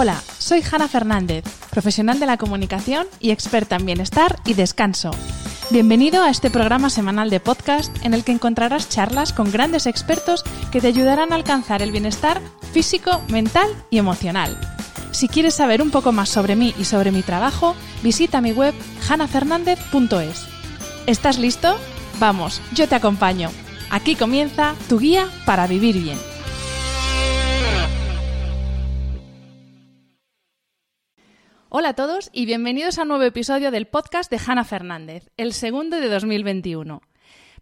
Hola, soy Hanna Fernández, profesional de la comunicación y experta en bienestar y descanso. Bienvenido a este programa semanal de podcast en el que encontrarás charlas con grandes expertos que te ayudarán a alcanzar el bienestar físico, mental y emocional. Si quieres saber un poco más sobre mí y sobre mi trabajo, visita mi web hanafernandez.es. ¿Estás listo? Vamos, yo te acompaño. Aquí comienza tu guía para vivir bien. Hola a todos y bienvenidos a un nuevo episodio del podcast de Hanna Fernández, el segundo de 2021.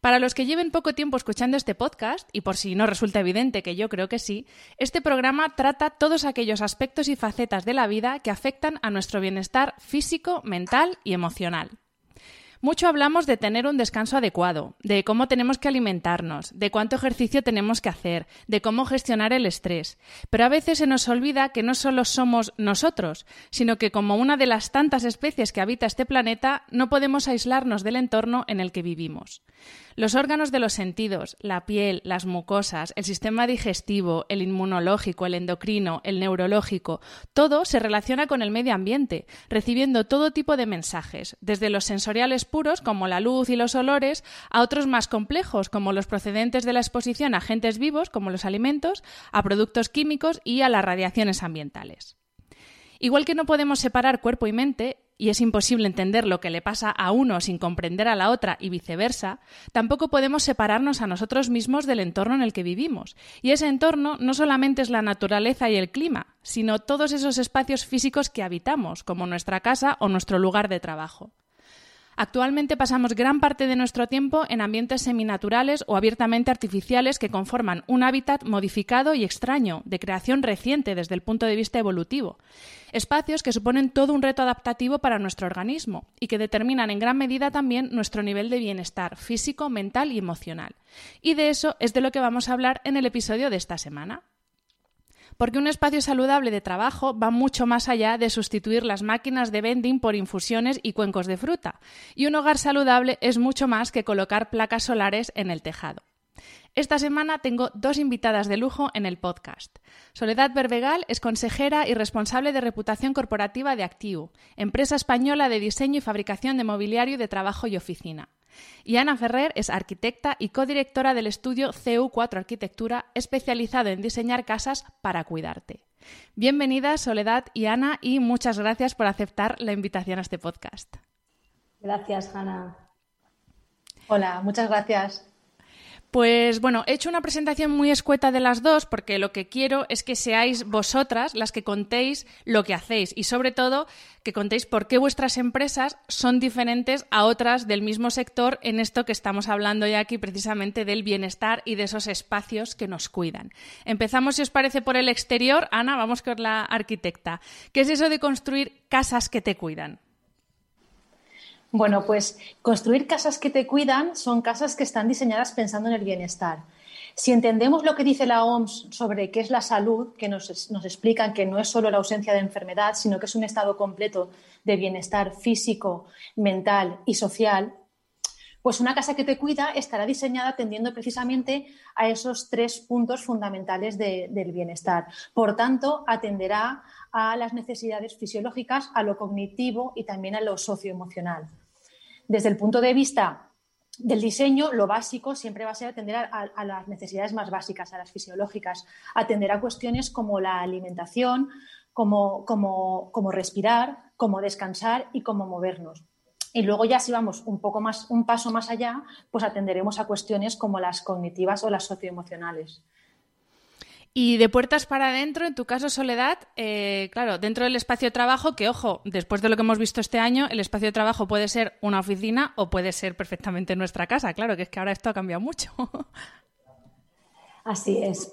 Para los que lleven poco tiempo escuchando este podcast, y por si no resulta evidente que yo creo que sí, este programa trata todos aquellos aspectos y facetas de la vida que afectan a nuestro bienestar físico, mental y emocional. Mucho hablamos de tener un descanso adecuado, de cómo tenemos que alimentarnos, de cuánto ejercicio tenemos que hacer, de cómo gestionar el estrés. Pero a veces se nos olvida que no solo somos nosotros, sino que como una de las tantas especies que habita este planeta, no podemos aislarnos del entorno en el que vivimos. Los órganos de los sentidos, la piel, las mucosas, el sistema digestivo, el inmunológico, el endocrino, el neurológico, todo se relaciona con el medio ambiente, recibiendo todo tipo de mensajes, desde los sensoriales puros, como la luz y los olores, a otros más complejos, como los procedentes de la exposición a agentes vivos, como los alimentos, a productos químicos y a las radiaciones ambientales. Igual que no podemos separar cuerpo y mente, y es imposible entender lo que le pasa a uno sin comprender a la otra y viceversa, tampoco podemos separarnos a nosotros mismos del entorno en el que vivimos. Y ese entorno no solamente es la naturaleza y el clima, sino todos esos espacios físicos que habitamos, como nuestra casa o nuestro lugar de trabajo. Actualmente pasamos gran parte de nuestro tiempo en ambientes seminaturales o abiertamente artificiales que conforman un hábitat modificado y extraño, de creación reciente desde el punto de vista evolutivo. Espacios que suponen todo un reto adaptativo para nuestro organismo y que determinan en gran medida también nuestro nivel de bienestar físico, mental y emocional. Y de eso es de lo que vamos a hablar en el episodio de esta semana porque un espacio saludable de trabajo va mucho más allá de sustituir las máquinas de vending por infusiones y cuencos de fruta, y un hogar saludable es mucho más que colocar placas solares en el tejado. Esta semana tengo dos invitadas de lujo en el podcast. Soledad Berbegal es consejera y responsable de reputación corporativa de Actiu, empresa española de diseño y fabricación de mobiliario de trabajo y oficina. Y Ana Ferrer es arquitecta y codirectora del estudio CU4 Arquitectura, especializado en diseñar casas para cuidarte. Bienvenidas Soledad y Ana y muchas gracias por aceptar la invitación a este podcast. Gracias, Ana. Hola, muchas gracias. Pues bueno, he hecho una presentación muy escueta de las dos porque lo que quiero es que seáis vosotras las que contéis lo que hacéis y sobre todo que contéis por qué vuestras empresas son diferentes a otras del mismo sector en esto que estamos hablando ya aquí precisamente del bienestar y de esos espacios que nos cuidan. Empezamos, si os parece, por el exterior. Ana, vamos con la arquitecta. ¿Qué es eso de construir casas que te cuidan? Bueno, pues construir casas que te cuidan son casas que están diseñadas pensando en el bienestar. Si entendemos lo que dice la OMS sobre qué es la salud, que nos, explican que no es solo la ausencia de enfermedad, sino que es un estado completo de bienestar físico, mental y social, pues una casa que te cuida estará diseñada atendiendo precisamente a esos tres puntos fundamentales del bienestar. Por tanto, atenderá a las necesidades fisiológicas, a lo cognitivo y también a lo socioemocional. Desde el punto de vista del diseño, lo básico siempre va a ser atender a, las necesidades más básicas, a las fisiológicas, atender a cuestiones como la alimentación, como, como respirar, como descansar y cómo movernos. Y luego ya si vamos un poco más, un paso más allá, pues atenderemos a cuestiones como las cognitivas o las socioemocionales. Y de puertas para adentro, en tu caso, Soledad, eh, claro, dentro del espacio de trabajo, que ojo, después de lo que hemos visto este año, el espacio de trabajo puede ser una oficina o puede ser perfectamente nuestra casa. Claro, que es que ahora esto ha cambiado mucho. Así es.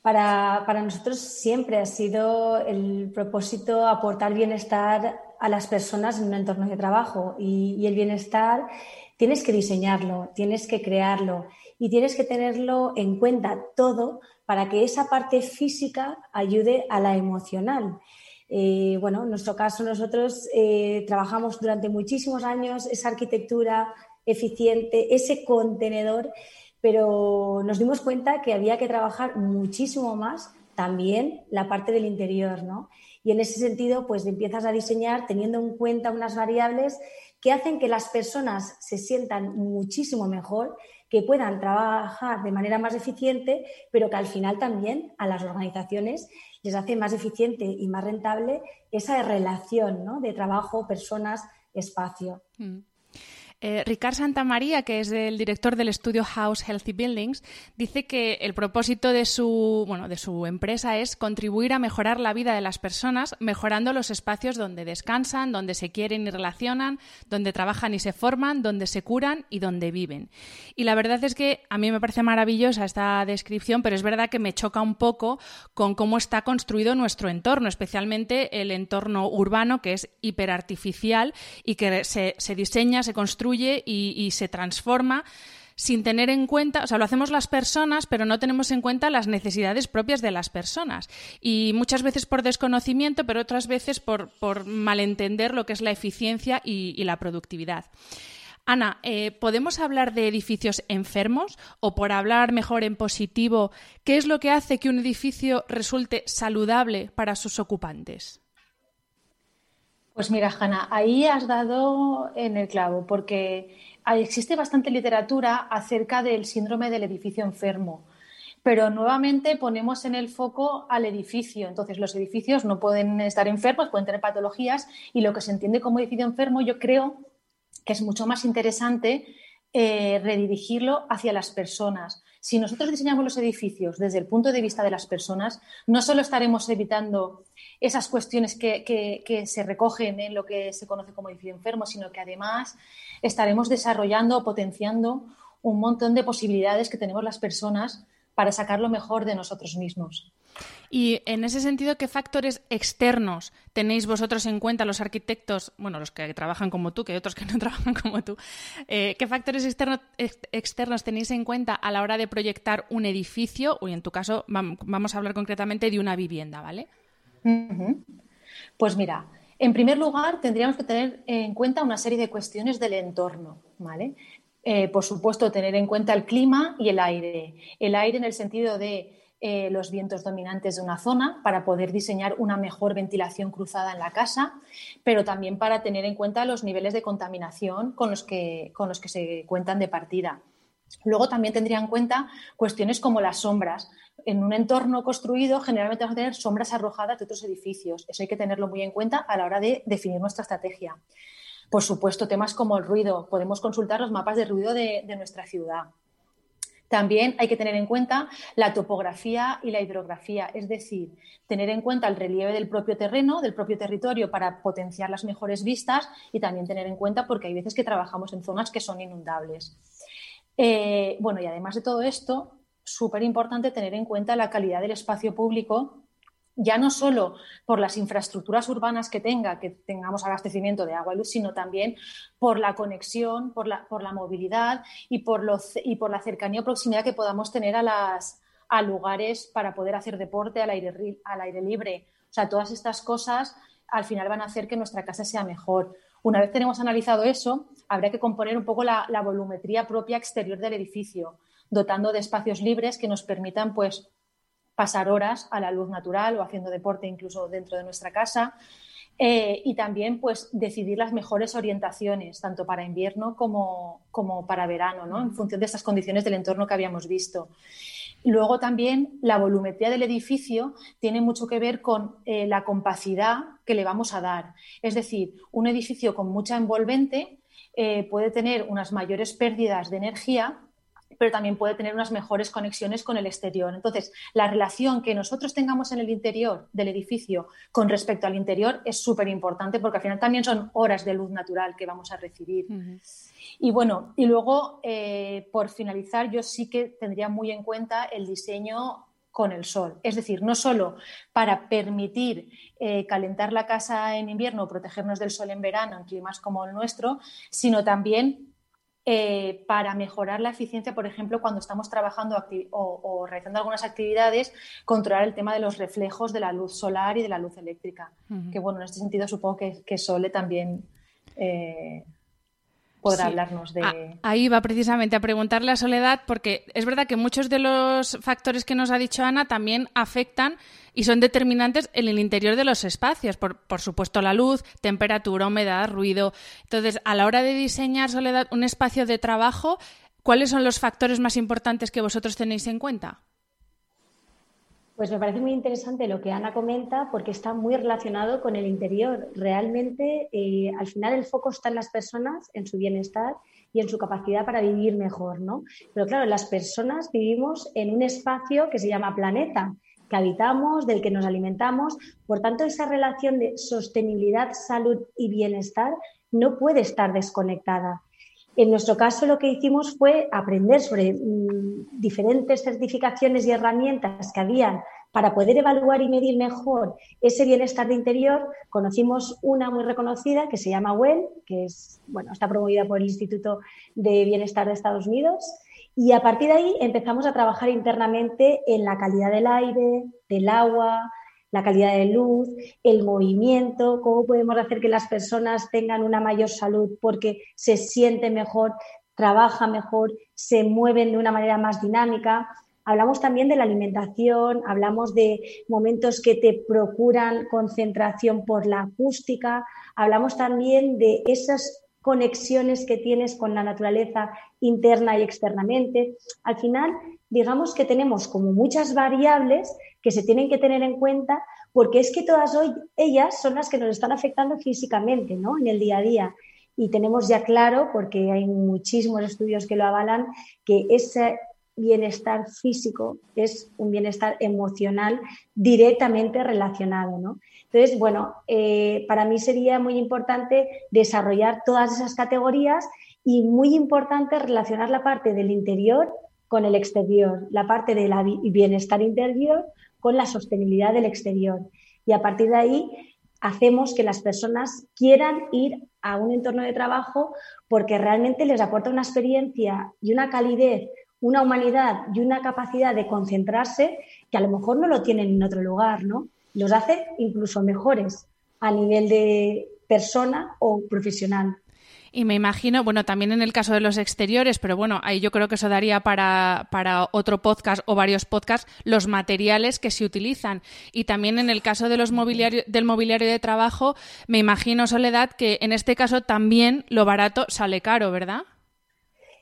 Para, nosotros siempre ha sido el propósito aportar bienestar a las personas en un entorno de trabajo y, el bienestar tienes que diseñarlo, tienes que crearlo y tienes que tenerlo en cuenta todo para que esa parte física ayude a la emocional. Eh, bueno, en nuestro caso nosotros eh, trabajamos durante muchísimos años esa arquitectura eficiente, ese contenedor pero nos dimos cuenta que había que trabajar muchísimo más también la parte del interior, ¿no? Y en ese sentido, pues empiezas a diseñar teniendo en cuenta unas variables que hacen que las personas se sientan muchísimo mejor, que puedan trabajar de manera más eficiente, pero que al final también a las organizaciones les hace más eficiente y más rentable esa relación ¿no? de trabajo, personas, espacio. Mm. Eh, Ricard Santamaría, que es el director del estudio House Healthy Buildings, dice que el propósito de su, bueno, de su empresa es contribuir a mejorar la vida de las personas, mejorando los espacios donde descansan, donde se quieren y relacionan, donde trabajan y se forman, donde se curan y donde viven. Y la verdad es que a mí me parece maravillosa esta descripción, pero es verdad que me choca un poco con cómo está construido nuestro entorno, especialmente el entorno urbano, que es hiperartificial y que se, se diseña, se construye y, se transforma sin tener en cuenta, o sea, lo hacemos las personas, pero no tenemos en cuenta las necesidades propias de las personas. Y muchas veces por desconocimiento, pero otras veces por, malentender lo que es la eficiencia y, la productividad. Ana, eh, ¿podemos hablar de edificios enfermos o por hablar mejor en positivo, qué es lo que hace que un edificio resulte saludable para sus ocupantes? Pues mira, Hanna, ahí has dado en el clavo, porque existe bastante literatura acerca del síndrome del edificio enfermo, pero nuevamente ponemos en el foco al edificio. Entonces, los edificios no pueden estar enfermos, pueden tener patologías, y lo que se entiende como edificio enfermo, yo creo que es mucho más interesante eh, redirigirlo hacia las personas. Si nosotros diseñamos los edificios desde el punto de vista de las personas, no solo estaremos evitando esas cuestiones que, se recogen en lo que se conoce como edificio enfermo, sino que además estaremos desarrollando o potenciando un montón de posibilidades que tenemos las personas para sacar lo mejor de nosotros mismos. Y en ese sentido, ¿qué factores externos tenéis vosotros en cuenta, los arquitectos, bueno, los que trabajan como tú, que hay otros que no trabajan como tú, eh, ¿qué factores externos tenéis en cuenta a la hora de proyectar un edificio, o en tu caso vamos a hablar concretamente de una vivienda, ¿vale? Pues mira, en primer lugar tendríamos que tener en cuenta una serie de cuestiones del entorno, ¿vale? Eh, por supuesto, tener en cuenta el clima y el aire. El aire en el sentido de eh, los vientos dominantes de una zona para poder diseñar una mejor ventilación cruzada en la casa, pero también para tener en cuenta los niveles de contaminación con los que, con los que se cuentan de partida. Luego también tendría en cuenta cuestiones como las sombras. En un entorno construido generalmente vamos a tener sombras arrojadas de otros edificios. Eso hay que tenerlo muy en cuenta a la hora de definir nuestra estrategia. Por supuesto, temas como el ruido. Podemos consultar los mapas de ruido de, nuestra ciudad. También hay que tener en cuenta la topografía y la hidrografía, es decir, tener en cuenta el relieve del propio terreno, del propio territorio para potenciar las mejores vistas y también tener en cuenta porque hay veces que trabajamos en zonas que son inundables. Eh, bueno, y además de todo esto, súper importante tener en cuenta la calidad del espacio público, ya no solo por las infraestructuras urbanas que tenga, que tengamos abastecimiento de agua y luz, sino también por la conexión, por la, por la movilidad y por, y por la cercanía o proximidad que podamos tener a, las, a lugares para poder hacer deporte al aire, al aire libre. O sea, todas estas cosas al final van a hacer que nuestra casa sea mejor. Una vez tenemos analizado eso, habría que componer un poco la, volumetría propia exterior del edificio, dotando de espacios libres que nos permitan pues, pasar horas a la luz natural o haciendo deporte incluso dentro de nuestra casa. Eh, y también pues decidir las mejores orientaciones, tanto para invierno como, como para verano, ¿no? en función de estas condiciones del entorno que habíamos visto. Luego también la volumetría del edificio tiene mucho que ver con eh, la compacidad que le vamos a dar. Es decir, un edificio con mucha envolvente eh, puede tener unas mayores pérdidas de energía pero también puede tener unas mejores conexiones con el exterior. Entonces, la relación que nosotros tengamos en el interior del edificio con respecto al interior es súper importante porque al final también son horas de luz natural que vamos a recibir. Y bueno, y luego, eh, por finalizar, yo sí que tendría muy en cuenta el diseño con el sol. Es decir, no solo para permitir eh, calentar la casa en invierno o protegernos del sol en verano en climas como el nuestro, sino también eh, para mejorar la eficiencia, por ejemplo, cuando estamos trabajando o, realizando algunas actividades, controlar el tema de los reflejos de la luz solar y de la luz eléctrica. Que bueno, en este sentido supongo que, que Sole también eh, podrá hablarnos de. Ah, ahí va precisamente a preguntarle a Soledad, porque es verdad que muchos de los factores que nos ha dicho Ana también afectan y son determinantes en el interior de los espacios. Por, por supuesto, la luz, temperatura, humedad, ruido. Entonces, a la hora de diseñar, Soledad, un espacio de trabajo, ¿cuáles son los factores más importantes que vosotros tenéis en cuenta? Pues me parece muy interesante lo que Ana comenta porque está muy relacionado con el interior. Realmente, eh, al final, el foco está en las personas, en su bienestar y en su capacidad para vivir mejor, ¿no? Pero claro, las personas vivimos en un espacio que se llama planeta, que habitamos, del que nos alimentamos. Por tanto, esa relación de sostenibilidad, salud y bienestar no puede estar desconectada. En nuestro caso lo que hicimos fue aprender sobre mm, diferentes certificaciones y herramientas que habían para poder evaluar y medir mejor ese bienestar de interior. Conocimos una muy reconocida que se llama WELL, que es, bueno, está promovida por el Instituto de Bienestar de Estados Unidos. Y a partir de ahí empezamos a trabajar internamente en la calidad del aire, del agua, la calidad de luz, el movimiento, cómo podemos hacer que las personas tengan una mayor salud porque se sienten mejor, trabajan mejor, se mueven de una manera más dinámica. Hablamos también de la alimentación, hablamos de momentos que te procuran concentración por la acústica, hablamos también de esas conexiones que tienes con la naturaleza interna y externamente. Al final, digamos que tenemos como muchas variables que se tienen que tener en cuenta porque es que todas hoy ellas son las que nos están afectando físicamente, ¿no? En el día a día. Y tenemos ya claro, porque hay muchísimos estudios que lo avalan, que ese bienestar físico es un bienestar emocional directamente relacionado, ¿no? Entonces, bueno, eh, para mí sería muy importante desarrollar todas esas categorías y muy importante relacionar la parte del interior con el exterior, la parte del bienestar interior con la sostenibilidad del exterior. Y a partir de ahí hacemos que las personas quieran ir a un entorno de trabajo porque realmente les aporta una experiencia y una calidez, una humanidad y una capacidad de concentrarse que a lo mejor no lo tienen en otro lugar, ¿no? Los hace incluso mejores a nivel de persona o profesional. Y me imagino, bueno, también en el caso de los exteriores, pero bueno, ahí yo creo que eso daría para, para otro podcast o varios podcasts, los materiales que se utilizan. Y también en el caso de los del mobiliario de trabajo, me imagino, Soledad, que en este caso también lo barato sale caro, ¿verdad?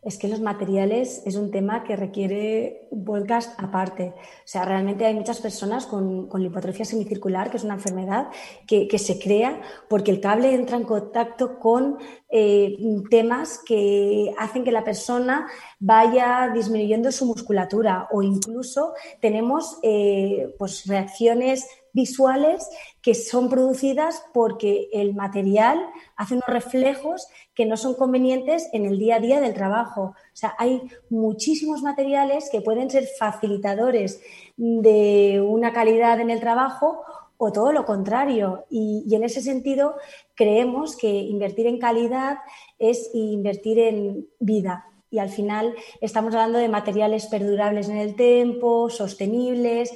Es que los materiales es un tema que requiere un podcast aparte. O sea, realmente hay muchas personas con, con lipotrofia semicircular, que es una enfermedad que, que, se crea porque el cable entra en contacto con eh, temas que hacen que la persona vaya disminuyendo su musculatura o incluso tenemos eh, pues reacciones visuales que son producidas porque el material hace unos reflejos que no son convenientes en el día a día del trabajo. O sea, hay muchísimos materiales que pueden ser facilitadores de una calidad en el trabajo o todo lo contrario. Y, en ese sentido, creemos que invertir en calidad es invertir en vida. Y al final estamos hablando de materiales perdurables en el tiempo, sostenibles,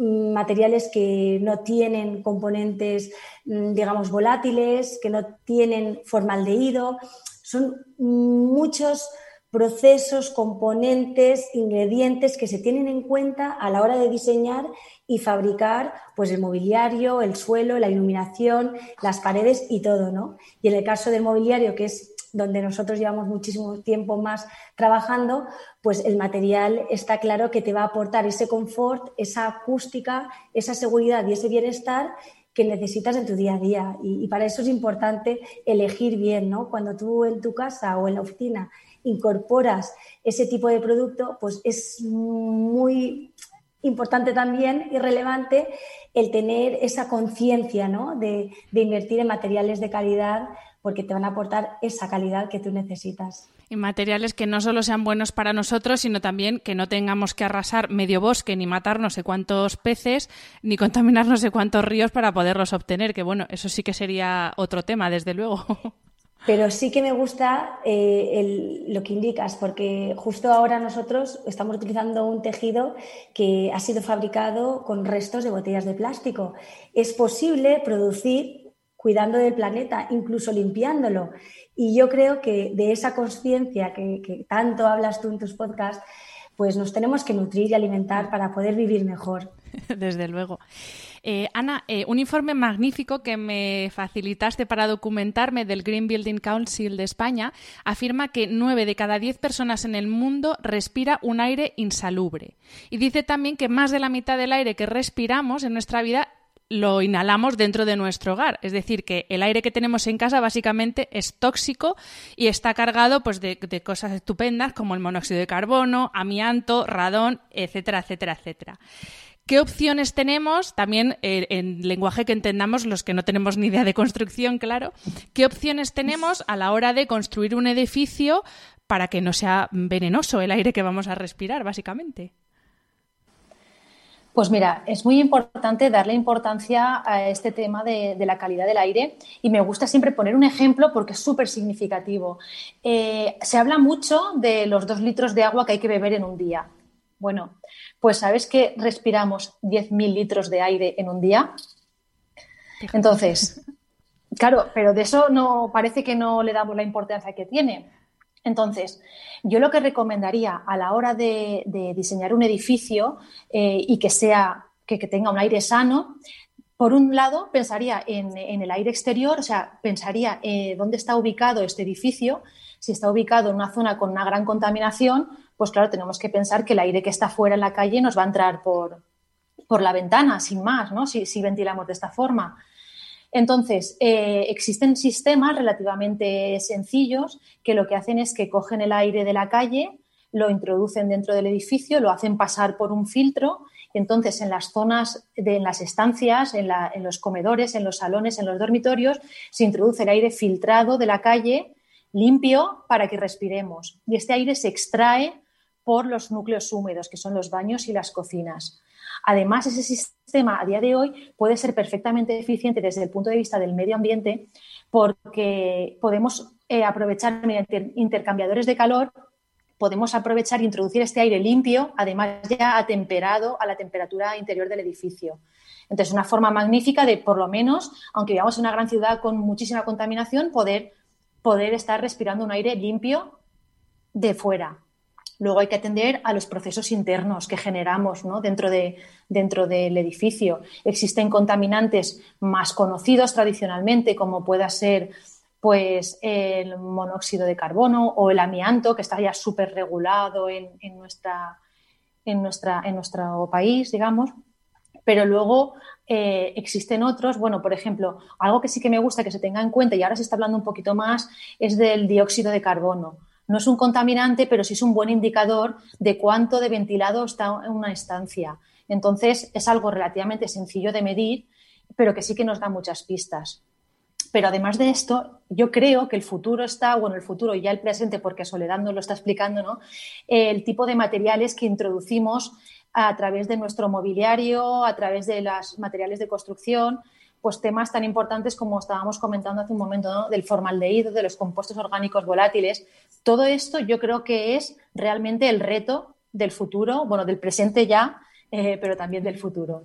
materiales que no tienen componentes, mm, digamos, volátiles, que no tienen formaldehído. Son muchos procesos, componentes, ingredientes que se tienen en cuenta a la hora de diseñar y fabricar pues el mobiliario, el suelo, la iluminación, las paredes y todo, ¿no? Y en el caso del mobiliario, que es donde nosotros llevamos muchísimo tiempo más trabajando, pues el material está claro que te va a aportar ese confort, esa acústica, esa seguridad y ese bienestar que necesitas en tu día a día. Y, para eso es importante elegir bien, ¿no? Cuando tú en tu casa o en la oficina incorporas ese tipo de producto, pues es muy importante también y relevante el tener esa conciencia ¿no? de, de invertir en materiales de calidad porque te van a aportar esa calidad que tú necesitas. Y materiales que no solo sean buenos para nosotros, sino también que no tengamos que arrasar medio bosque, ni matar no sé cuántos peces, ni contaminar no sé cuántos ríos para poderlos obtener, que bueno, eso sí que sería otro tema, desde luego. Pero sí que me gusta eh, lo que indicas, porque justo ahora nosotros estamos utilizando un tejido que ha sido fabricado con restos de botellas de plástico. Es posible producir cuidando del planeta, incluso limpiándolo. Y yo creo que de esa conciencia que, tanto hablas tú en tus podcasts, pues nos tenemos que nutrir y alimentar para poder vivir mejor. Desde luego. Eh, Ana, eh, un informe magnífico que me facilitaste para documentarme del Green Building Council de España afirma que nueve de cada diez personas en el mundo respira un aire insalubre. Y dice también que más de la mitad del aire que respiramos en nuestra vida lo inhalamos dentro de nuestro hogar. Es decir, que el aire que tenemos en casa básicamente es tóxico y está cargado pues, de, cosas estupendas como el monóxido de carbono, amianto, radón, etcétera, etcétera, etcétera. ¿Qué opciones tenemos? También eh, en lenguaje que entendamos los que no tenemos ni idea de construcción, claro. ¿Qué opciones tenemos a la hora de construir un edificio para que no sea venenoso el aire que vamos a respirar, básicamente? Pues mira, es muy importante darle importancia a este tema de, la calidad del aire y me gusta siempre poner un ejemplo porque es súper significativo. Eh, se habla mucho de los dos litros de agua que hay que beber en un día. Bueno, pues ¿sabes que respiramos 10.000 litros de aire en un día? Entonces, claro, pero de eso no parece que no le damos la importancia que tiene. Entonces, yo lo que recomendaría a la hora de, diseñar un edificio eh, y que sea que, tenga un aire sano, por un lado, pensaría en, el aire exterior, o sea, pensaría eh, dónde está ubicado este edificio. Si está ubicado en una zona con una gran contaminación, pues claro, tenemos que pensar que el aire que está fuera en la calle nos va a entrar por, la ventana, sin más, ¿no? Si, si ventilamos de esta forma. Entonces, eh, existen sistemas relativamente sencillos que lo que hacen es que cogen el aire de la calle, lo introducen dentro del edificio, lo hacen pasar por un filtro y entonces en las zonas, de, en las estancias, en, en los comedores, en los salones, en los dormitorios, se introduce el aire filtrado de la calle limpio para que respiremos. Y este aire se extrae por los núcleos húmedos, que son los baños y las cocinas. Además, ese sistema a día de hoy puede ser perfectamente eficiente desde el punto de vista del medio ambiente porque podemos eh, aprovechar mediante intercambiadores de calor, podemos aprovechar e introducir este aire limpio, además ya atemperado a la temperatura interior del edificio. Entonces, una forma magnífica de, por lo menos, aunque vivamos en una gran ciudad con muchísima contaminación, poder, poder estar respirando un aire limpio de fuera. Luego hay que atender a los procesos internos que generamos dentro, de, dentro del edificio. Existen contaminantes más conocidos tradicionalmente, como pueda ser pues, el monóxido de carbono o el amianto, que está ya súper regulado en, nuestra, en, nuestra, en nuestro país, digamos. Pero luego eh, existen otros, bueno, por ejemplo, algo que sí que me gusta que se tenga en cuenta y ahora se está hablando un poquito más es del dióxido de carbono no es un contaminante, pero sí es un buen indicador de cuánto de ventilado está una estancia. Entonces, es algo relativamente sencillo de medir, pero que sí que nos da muchas pistas. Pero además de esto, yo creo que el futuro está, bueno, el futuro y ya el presente, porque Soledad nos lo está explicando, ¿no? El tipo de materiales que introducimos a través de nuestro mobiliario, a través de los materiales de construcción, pues temas tan importantes como estábamos comentando hace un momento, del formaldehído, de los compuestos orgánicos volátiles. Todo esto yo creo que es realmente el reto del futuro, bueno, del presente ya, eh, pero también del futuro.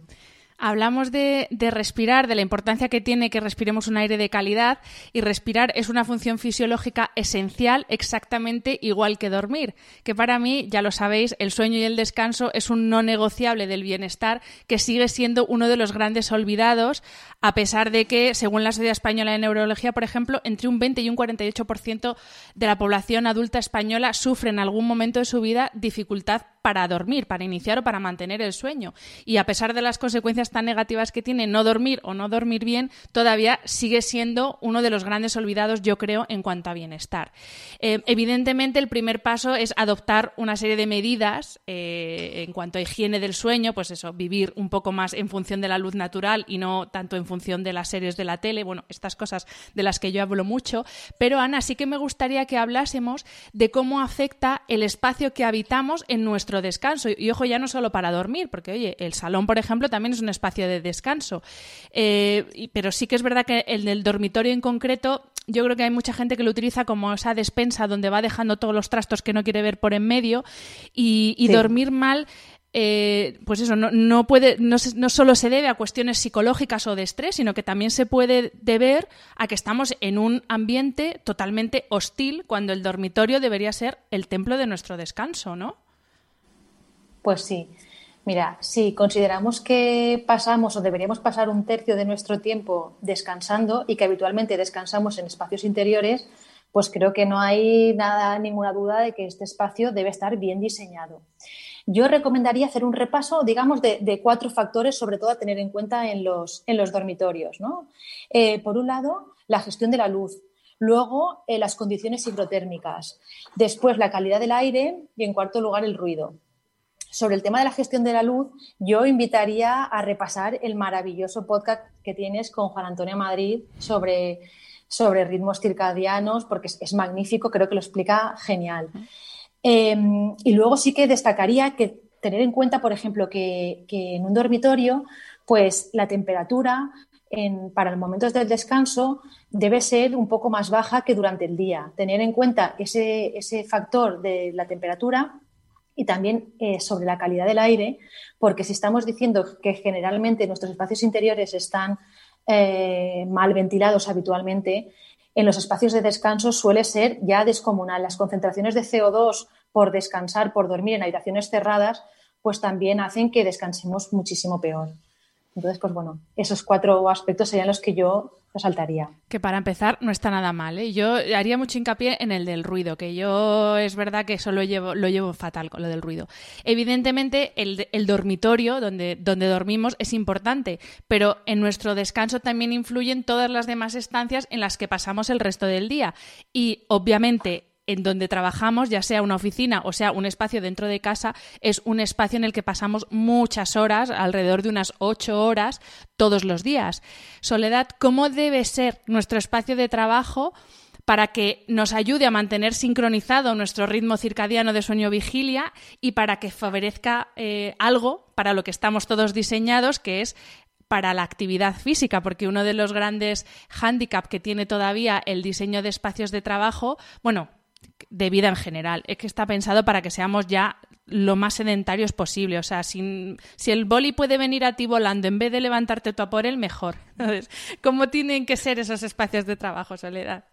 Hablamos de, respirar, de la importancia que tiene que respiremos un aire de calidad y respirar es una función fisiológica esencial exactamente igual que dormir, que para mí, ya lo sabéis, el sueño y el descanso es un no negociable del bienestar que sigue siendo uno de los grandes olvidados, a pesar de que, según la Sociedad Española de Neurología, por ejemplo, entre un 20 y un 48% de la población adulta española sufre en algún momento de su vida dificultad para dormir, para iniciar o para mantener el sueño. Y a pesar de las consecuencias tan negativas que tiene no dormir o no dormir bien, todavía sigue siendo uno de los grandes olvidados, yo creo, en cuanto a bienestar. Eh, evidentemente, el primer paso es adoptar una serie de medidas eh, en cuanto a higiene del sueño, pues eso, vivir un poco más en función de la luz natural y no tanto en función de las series de la tele, bueno, estas cosas de las que yo hablo mucho. Pero Ana, sí que me gustaría que hablásemos de cómo afecta el espacio que habitamos en nuestro descanso. Y ojo, ya no solo para dormir, porque oye, el salón, por ejemplo, también es un espacio de descanso. Eh, pero sí que es verdad que el del dormitorio en concreto, yo creo que hay mucha gente que lo utiliza como esa despensa donde va dejando todos los trastos que no quiere ver por en medio y, dormir mal. Eh, pues eso, no, puede, no, no, solo se debe a cuestiones psicológicas o de estrés, sino que también se puede deber a que estamos en un ambiente totalmente hostil cuando el dormitorio debería ser el templo de nuestro descanso, ¿no? Pues sí. Mira, si consideramos que pasamos o deberíamos pasar un tercio de nuestro tiempo descansando y que habitualmente descansamos en espacios interiores, pues creo que no hay nada, ninguna duda de que este espacio debe estar bien diseñado. Yo recomendaría hacer un repaso, digamos, de, cuatro factores, sobre todo a tener en cuenta en los, dormitorios. ¿no? Eh, por un lado, la gestión de la luz. Luego, eh, las condiciones hidrotérmicas. Después, la calidad del aire. Y, en cuarto lugar, el ruido sobre el tema de la gestión de la luz, yo invitaría a repasar el maravilloso podcast que tienes con Juan Antonio Madrid sobre, sobre ritmos circadianos, porque es, magnífico, creo que lo explica genial. Em, y luego sí que destacaría que tener en cuenta, por ejemplo, que, en un dormitorio, pues la temperatura para los momentos del descanso debe ser un poco más baja que durante el día. Tener en cuenta ese, ese factor de la temperatura y también eh, sobre la calidad del aire, porque si estamos diciendo que generalmente nuestros espacios interiores están eh, mal ventilados habitualmente, en los espacios de descanso suele ser ya descomunal. Las concentraciones de CO2 por descansar, por dormir en habitaciones cerradas, pues también hacen que descansemos muchísimo peor. Entonces, pues bueno, esos cuatro aspectos serían los que yo saltaría. Que para empezar no está nada mal. ¿eh? Yo haría mucho hincapié en el del ruido, que yo es verdad que eso lo llevo, lo llevo fatal con lo del ruido. Evidentemente, el, el dormitorio donde, donde dormimos es importante, pero en nuestro descanso también influyen todas las demás estancias en las que pasamos el resto del día. Y obviamente en donde trabajamos, ya sea una oficina o sea un espacio dentro de casa, es un espacio en el que pasamos muchas horas, alrededor de unas ocho horas, todos los días. Soledad, ¿cómo debe ser nuestro espacio de trabajo? para que nos ayude a mantener sincronizado nuestro ritmo circadiano de sueño-vigilia y para que favorezca eh, algo para lo que estamos todos diseñados, que es para la actividad física, porque uno de los grandes hándicaps que tiene todavía el diseño de espacios de trabajo, bueno, de vida en general. Es que está pensado para que seamos ya lo más sedentarios posible. O sea, si, si el boli puede venir a ti volando en vez de levantarte tú a por él, mejor. Entonces, ¿cómo tienen que ser esos espacios de trabajo, Soledad?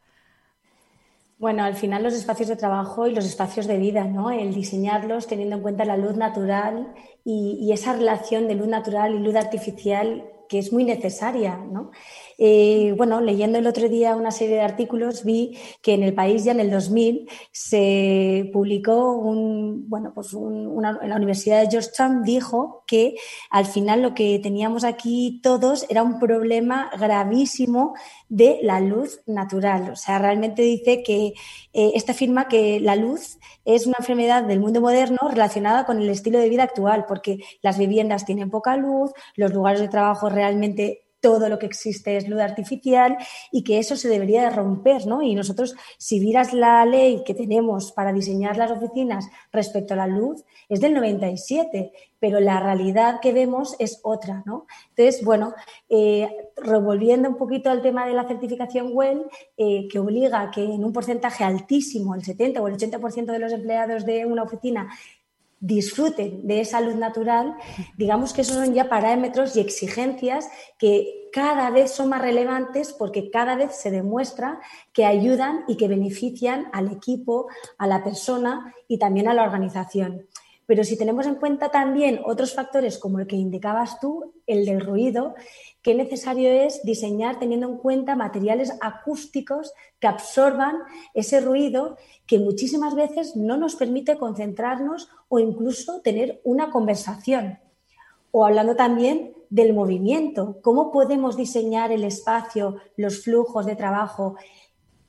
Bueno, al final los espacios de trabajo y los espacios de vida, ¿no? El diseñarlos teniendo en cuenta la luz natural y, y esa relación de luz natural y luz artificial que es muy necesaria. ¿no? Eh, bueno, leyendo el otro día una serie de artículos, vi que en el país ya en el 2000 se publicó un, bueno, pues una, en la Universidad de Georgetown dijo que al final lo que teníamos aquí todos era un problema gravísimo de la luz natural. O sea, realmente dice que eh, esta afirma que la luz es una enfermedad del mundo moderno relacionada con el estilo de vida actual, porque las viviendas tienen poca luz, los lugares de trabajo realmente todo lo que existe es luz artificial y que eso se debería de romper, ¿no? Y nosotros, si vieras la ley que tenemos para diseñar las oficinas respecto a la luz, es del 97, pero la realidad que vemos es otra, ¿no? Entonces, bueno, eh, revolviendo un poquito al tema de la certificación WELL, eh, que obliga a que en un porcentaje altísimo, el 70 o el 80% de los empleados de una oficina disfruten de esa luz natural, digamos que esos son ya parámetros y exigencias que cada vez son más relevantes porque cada vez se demuestra que ayudan y que benefician al equipo, a la persona y también a la organización. Pero si tenemos en cuenta también otros factores como el que indicabas tú, el del ruido, qué necesario es diseñar teniendo en cuenta materiales acústicos que absorban ese ruido que muchísimas veces no nos permite concentrarnos o incluso tener una conversación. O hablando también del movimiento, cómo podemos diseñar el espacio, los flujos de trabajo,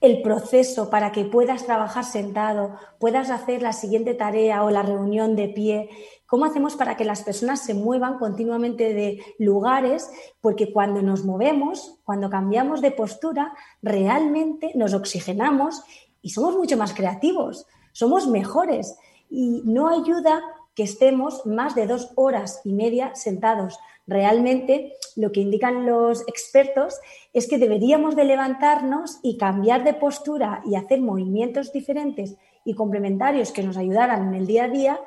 el proceso para que puedas trabajar sentado, puedas hacer la siguiente tarea o la reunión de pie. ¿Cómo hacemos para que las personas se muevan continuamente de lugares? Porque cuando nos movemos, cuando cambiamos de postura, realmente nos oxigenamos y somos mucho más creativos, somos mejores. Y no ayuda que estemos más de dos horas y media sentados. Realmente lo que indican los expertos es que deberíamos de levantarnos y cambiar de postura y hacer movimientos diferentes y complementarios que nos ayudaran en el día a día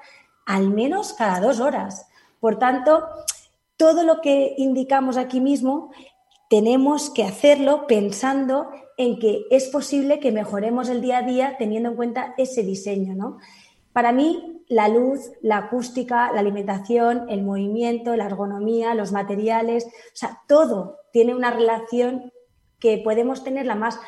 al menos cada dos horas. Por tanto, todo lo que indicamos aquí mismo tenemos que hacerlo pensando en que es posible que mejoremos el día a día teniendo en cuenta ese diseño. ¿no? Para mí, la luz, la acústica, la alimentación, el movimiento, la ergonomía, los materiales, o sea, todo tiene una relación que podemos tenerla más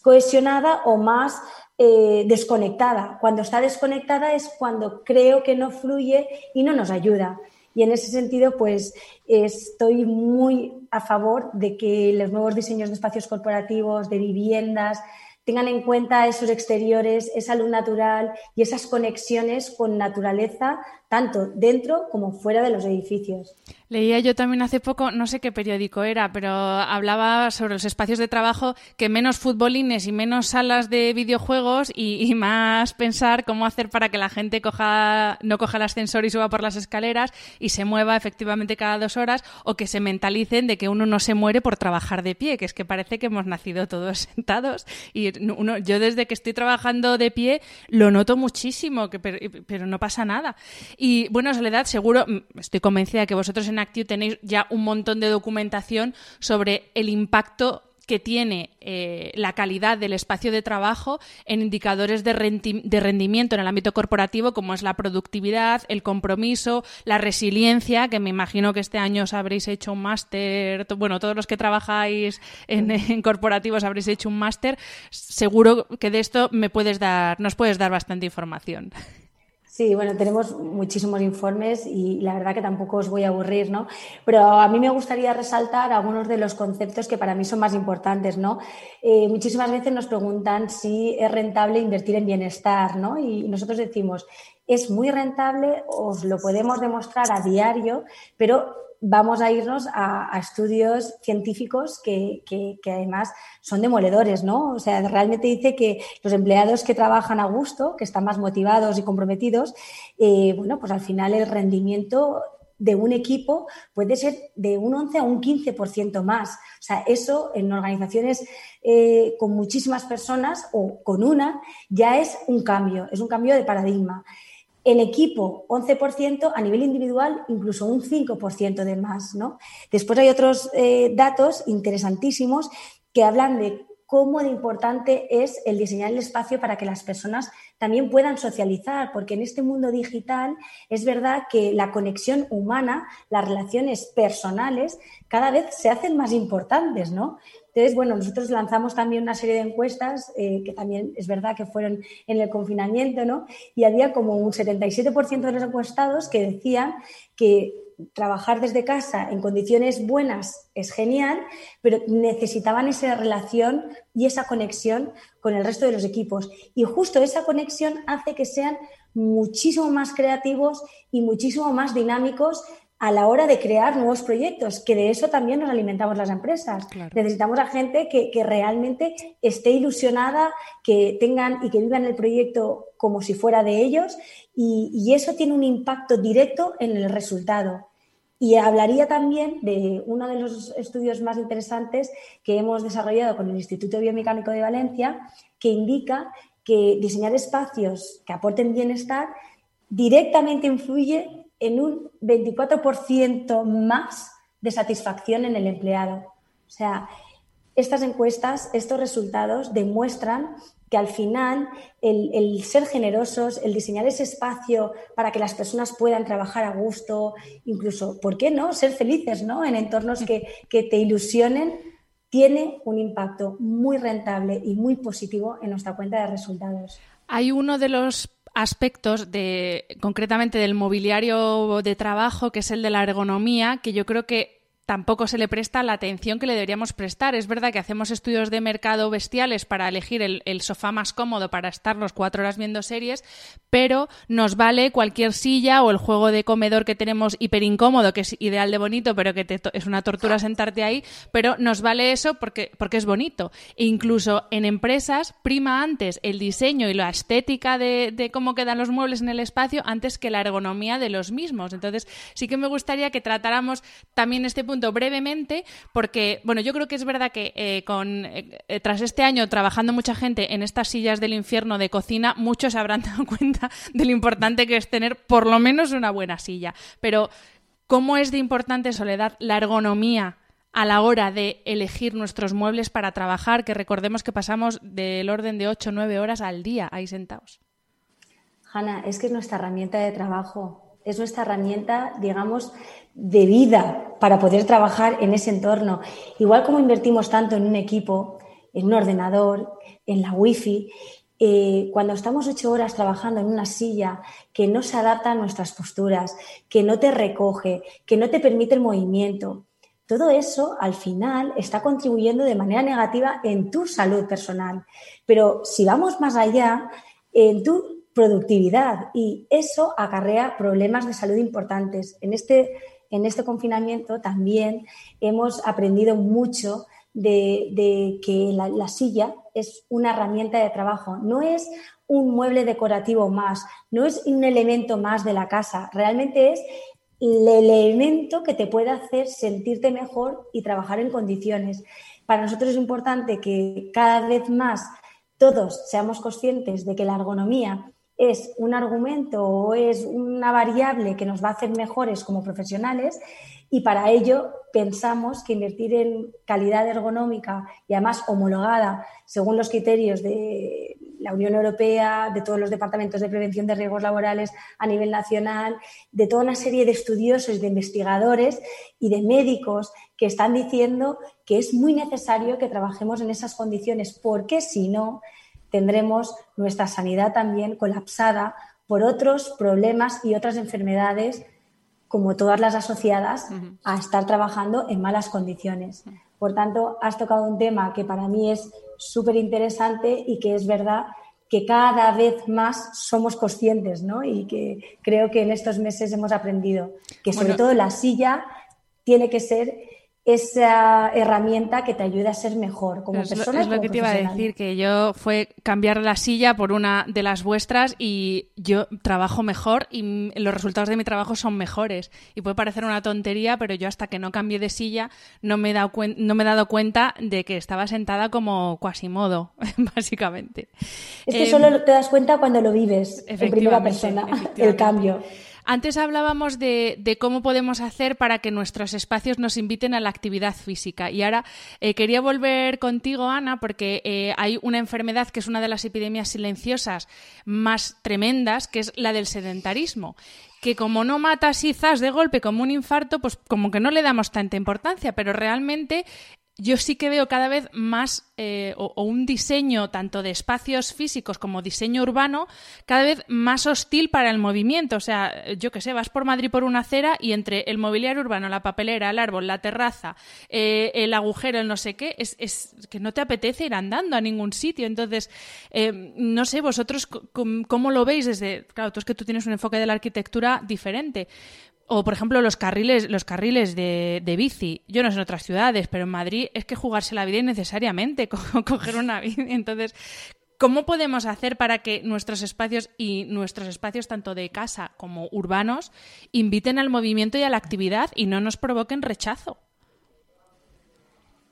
cohesionada o más eh, desconectada. Cuando está desconectada es cuando creo que no fluye y no nos ayuda. Y en ese sentido, pues estoy muy a favor de que los nuevos diseños de espacios corporativos, de viviendas, tengan en cuenta esos exteriores, esa luz natural y esas conexiones con naturaleza, tanto dentro como fuera de los edificios. Leía yo también hace poco, no sé qué periódico era, pero hablaba sobre los espacios de trabajo, que menos futbolines y menos salas de videojuegos y, más pensar cómo hacer para que la gente coja, no coja el ascensor y suba por las escaleras y se mueva efectivamente cada dos horas o que se mentalicen de que uno no se muere por trabajar de pie, que es que parece que hemos nacido todos sentados y uno, yo desde que estoy trabajando de pie lo noto muchísimo, que, pero, no pasa nada. Bueno, Soledad, seguro, mm, estoy convencida que vosotros en Actio tenéis ya un montón de documentación sobre el impacto que tiene eh, la calidad del espacio de trabajo en indicadores de, rendimiento en el ámbito corporativo, como es la productividad, el compromiso, la resiliencia, que me imagino que este año os habréis hecho un máster, bueno, todos los que trabajáis en, en corporativos habréis hecho un máster. Seguro que de esto me puedes dar, nos puedes dar bastante información. Sí, bueno, tenemos muchísimos informes y la verdad que tampoco os voy a aburrir, ¿no? Pero a mí me gustaría resaltar algunos de los conceptos que para mí son más importantes, ¿no? Eh, muchísimas veces nos preguntan si es rentable invertir en bienestar, ¿no? Y nosotros decimos, es muy rentable, os lo podemos demostrar a diario, pero vamos a irnos a, estudios científicos que, además son demoledores, ¿no? O sea, realmente dice que los empleados que trabajan a gusto, que están más motivados y comprometidos, eh, bueno, pues al final el rendimiento de un equipo puede ser de un 11 a un 15% más. O sea, eso en organizaciones eh, con muchísimas personas o con una ya es un cambio, es un cambio de paradigma. En equipo, 11%, a nivel individual, incluso un 5% de más. ¿no? Después hay otros eh, datos interesantísimos que hablan de cómo de importante es el diseñar el espacio para que las personas también puedan socializar, porque en este mundo digital es verdad que la conexión humana, las relaciones personales, cada vez se hacen más importantes, ¿no? Entonces, bueno, nosotros lanzamos también una serie de encuestas eh, que también es verdad que fueron en el confinamiento, ¿no? Y había como un 77% de los encuestados que decían que trabajar desde casa en condiciones buenas es genial, pero necesitaban esa relación y esa conexión con el resto de los equipos. Y justo esa conexión hace que sean muchísimo más creativos y muchísimo más dinámicos a la hora de crear nuevos proyectos, que de eso también nos alimentamos las empresas. Necesitamos a gente que, realmente esté ilusionada, que tengan y que vivan el proyecto como si fuera de ellos y, eso tiene un impacto directo en el resultado. Y hablaría también de uno de los estudios más interesantes que hemos desarrollado con el Instituto Biomecánico de Valencia, que indica que diseñar espacios que aporten bienestar directamente influye en un 24% más de satisfacción en el empleado. O sea, estas encuestas, estos resultados demuestran que al final el, ser generosos, el diseñar ese espacio para que las personas puedan trabajar a gusto, incluso, ¿por qué no? Ser felices ¿no? en entornos que, que te ilusionen, tiene un impacto muy rentable y muy positivo en nuestra cuenta de resultados. Hay uno de los aspectos de concretamente del mobiliario de trabajo, que es el de la ergonomía, que yo creo que tampoco se le presta la atención que le deberíamos prestar. Es verdad que hacemos estudios de mercado bestiales para elegir el, sofá más cómodo para estar los cuatro horas viendo series, pero nos vale cualquier silla o el juego de comedor que tenemos hiper incómodo, que es ideal de bonito, pero que es una tortura sentarte ahí, pero nos vale eso porque, porque es bonito. E incluso en empresas prima antes el diseño y la estética de, de cómo quedan los muebles en el espacio antes que la ergonomía de los mismos. Entonces sí que me gustaría que tratáramos también este punto brevemente, porque, bueno, yo creo que es verdad que eh, con, eh, tras este año trabajando mucha gente en estas sillas del infierno de cocina, muchos habrán dado cuenta de lo importante que es tener por lo menos una buena silla. Pero, ¿cómo es de importante, Soledad, la ergonomía a la hora de elegir nuestros muebles para trabajar, que recordemos que pasamos del orden de 8 o 9 horas al día ahí sentados. Hanna, es que es nuestra herramienta de trabajo, es nuestra herramienta, digamos, de vida para poder trabajar en ese entorno. Igual como invertimos tanto en un equipo, en un ordenador, en la wifi, eh, cuando estamos ocho horas trabajando en una silla que no se adapta a nuestras posturas, que no te recoge, que no te permite el movimiento, todo eso al final está contribuyendo de manera negativa en tu salud personal. Pero si vamos más allá, en tu productividad y eso acarrea problemas de salud importantes. En este en este confinamiento también hemos aprendido mucho de, que la, silla es una herramienta de trabajo, no es un mueble decorativo más, no es un elemento más de la casa, realmente es el elemento que te puede hacer sentirte mejor y trabajar en condiciones. Para nosotros es importante que cada vez más todos seamos conscientes de que la ergonomía es un argumento o es una variable que nos va a hacer mejores como profesionales y para ello pensamos que invertir en calidad ergonómica y además homologada según los criterios de la Unión Europea, de todos los departamentos de prevención de riesgos laborales a nivel nacional, de toda una serie de estudiosos, de investigadores y de médicos que están diciendo que es muy necesario que trabajemos en esas condiciones, porque si no, tendremos nuestra sanidad también colapsada por otros problemas y otras enfermedades, como todas las asociadas a estar trabajando en malas condiciones. Por tanto, has tocado un tema que para mí es súper interesante y que es verdad que cada vez más somos conscientes, ¿no? Y que creo que en estos meses hemos aprendido que sobre todo la silla tiene que ser esa herramienta que te ayuda a ser mejor como persona. es lo que te iba a decir, que yo fue cambiar la silla por una de las vuestras y yo trabajo mejor y los resultados de mi trabajo son mejores. Y puede parecer una tontería, pero yo hasta que no cambié de silla no me he dado, no me he dado cuenta de que estaba sentada como Quasimodo, básicamente. Es que solo em, te das cuenta cuando lo vives en primera persona, el cambio. Antes hablábamos de, cómo podemos hacer para que nuestros espacios nos inviten a la actividad física. Y ahora eh, quería volver contigo, Ana, porque eh, hay una enfermedad que es una de las epidemias silenciosas más tremendas, que es la del sedentarismo que como no mata así de golpe como un infarto, pues como que no le damos tanta importancia, pero realmente yo sí que veo cada vez más eh, o, un diseño tanto de espacios físicos como diseño urbano cada vez más hostil para el movimiento. O sea, yo qué sé, vas por Madrid por una acera y entre el mobiliario urbano, la papelera, el árbol, la terraza, eh, el agujero, el no sé qué, es, es, que no te apetece ir andando a ningún sitio. Entonces, eh, no sé, vosotros cómo lo veis desde, claro, tú es que tú tienes un enfoque de la arquitectura diferente, o, por ejemplo, los carriles, los carriles de, de, bici. Yo no sé en otras ciudades, pero en Madrid es que jugarse la vida innecesariamente, coger una bici. Entonces, ¿cómo podemos hacer para que nuestros espacios y nuestros espacios, tanto de casa como urbanos, inviten al movimiento y a la actividad y no nos provoquen rechazo?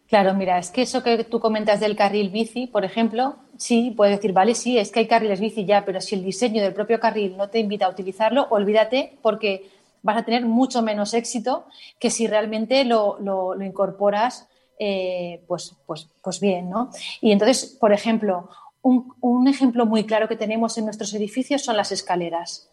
Claro, mira, es que eso que tú comentas del carril bici, por ejemplo, sí, puedes decir, vale, sí, es que hay carriles bici ya, pero si el diseño del propio carril no te invita a utilizarlo, olvídate porque vas a tener mucho menos éxito que si realmente lo, incorporas eh, pues, pues, pues bien, ¿no? Y entonces, por ejemplo, un, un ejemplo muy claro que tenemos en nuestros edificios son las escaleras.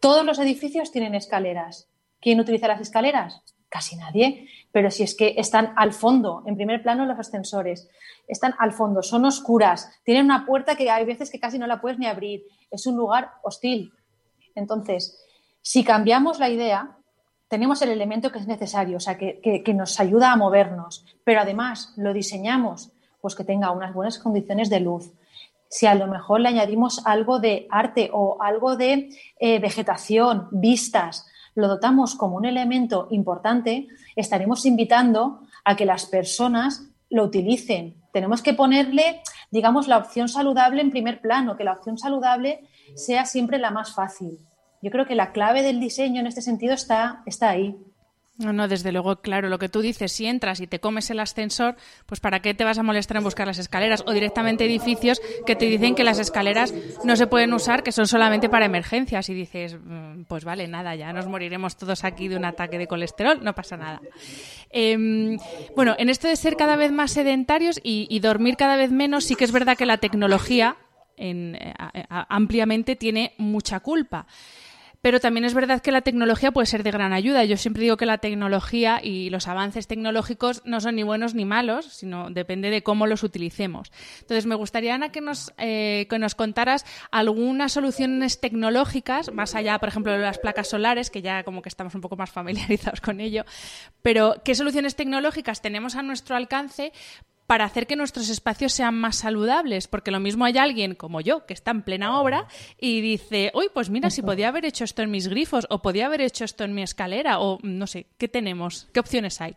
Todos los edificios tienen escaleras. ¿Quién utiliza las escaleras? Casi nadie. Pero si es que están al fondo, en primer plano los ascensores, están al fondo, son oscuras, tienen una puerta que hay veces que casi no la puedes ni abrir. Es un lugar hostil. Entonces, si cambiamos la idea, tenemos el elemento que es necesario, o sea, que, nos ayuda a movernos, pero además lo diseñamos, pues que tenga unas buenas condiciones de luz. Si a lo mejor le añadimos algo de arte o algo de eh, vegetación, vistas, lo dotamos como un elemento importante, estaremos invitando a que las personas lo utilicen. Tenemos que ponerle, digamos, la opción saludable en primer plano, que la opción saludable sea siempre la más fácil. Yo creo que la clave del diseño en este sentido está, está ahí. No, no, desde luego, claro, lo que tú dices, si entras y te comes el ascensor, pues ¿para qué te vas a molestar en buscar las escaleras? O directamente edificios que te dicen que las escaleras no se pueden usar, que son solamente para emergencias. Y dices, mm, pues vale, nada, ya nos moriremos todos aquí de un ataque de colesterol, no pasa nada. Em, bueno, en esto de ser cada vez más sedentarios y, dormir cada vez menos, sí que es verdad que la tecnología eh, ampliamente tiene mucha culpa. Pero también es verdad que la tecnología puede ser de gran ayuda. Yo siempre digo que la tecnología y los avances tecnológicos no son ni buenos ni malos, sino depende de cómo los utilicemos. Entonces, me gustaría, Ana, que nos, eh, que nos contaras algunas soluciones tecnológicas, más allá, por ejemplo, de las placas solares, que ya como que estamos un poco más familiarizados con ello, pero ¿qué soluciones tecnológicas tenemos a nuestro alcance para hacer que nuestros espacios sean más saludables, porque lo mismo hay alguien como yo que está en plena obra y dice, uy, pues mira, si podía haber hecho esto en mis grifos o podía haber hecho esto en mi escalera o no sé, ¿qué tenemos? ¿Qué opciones hay?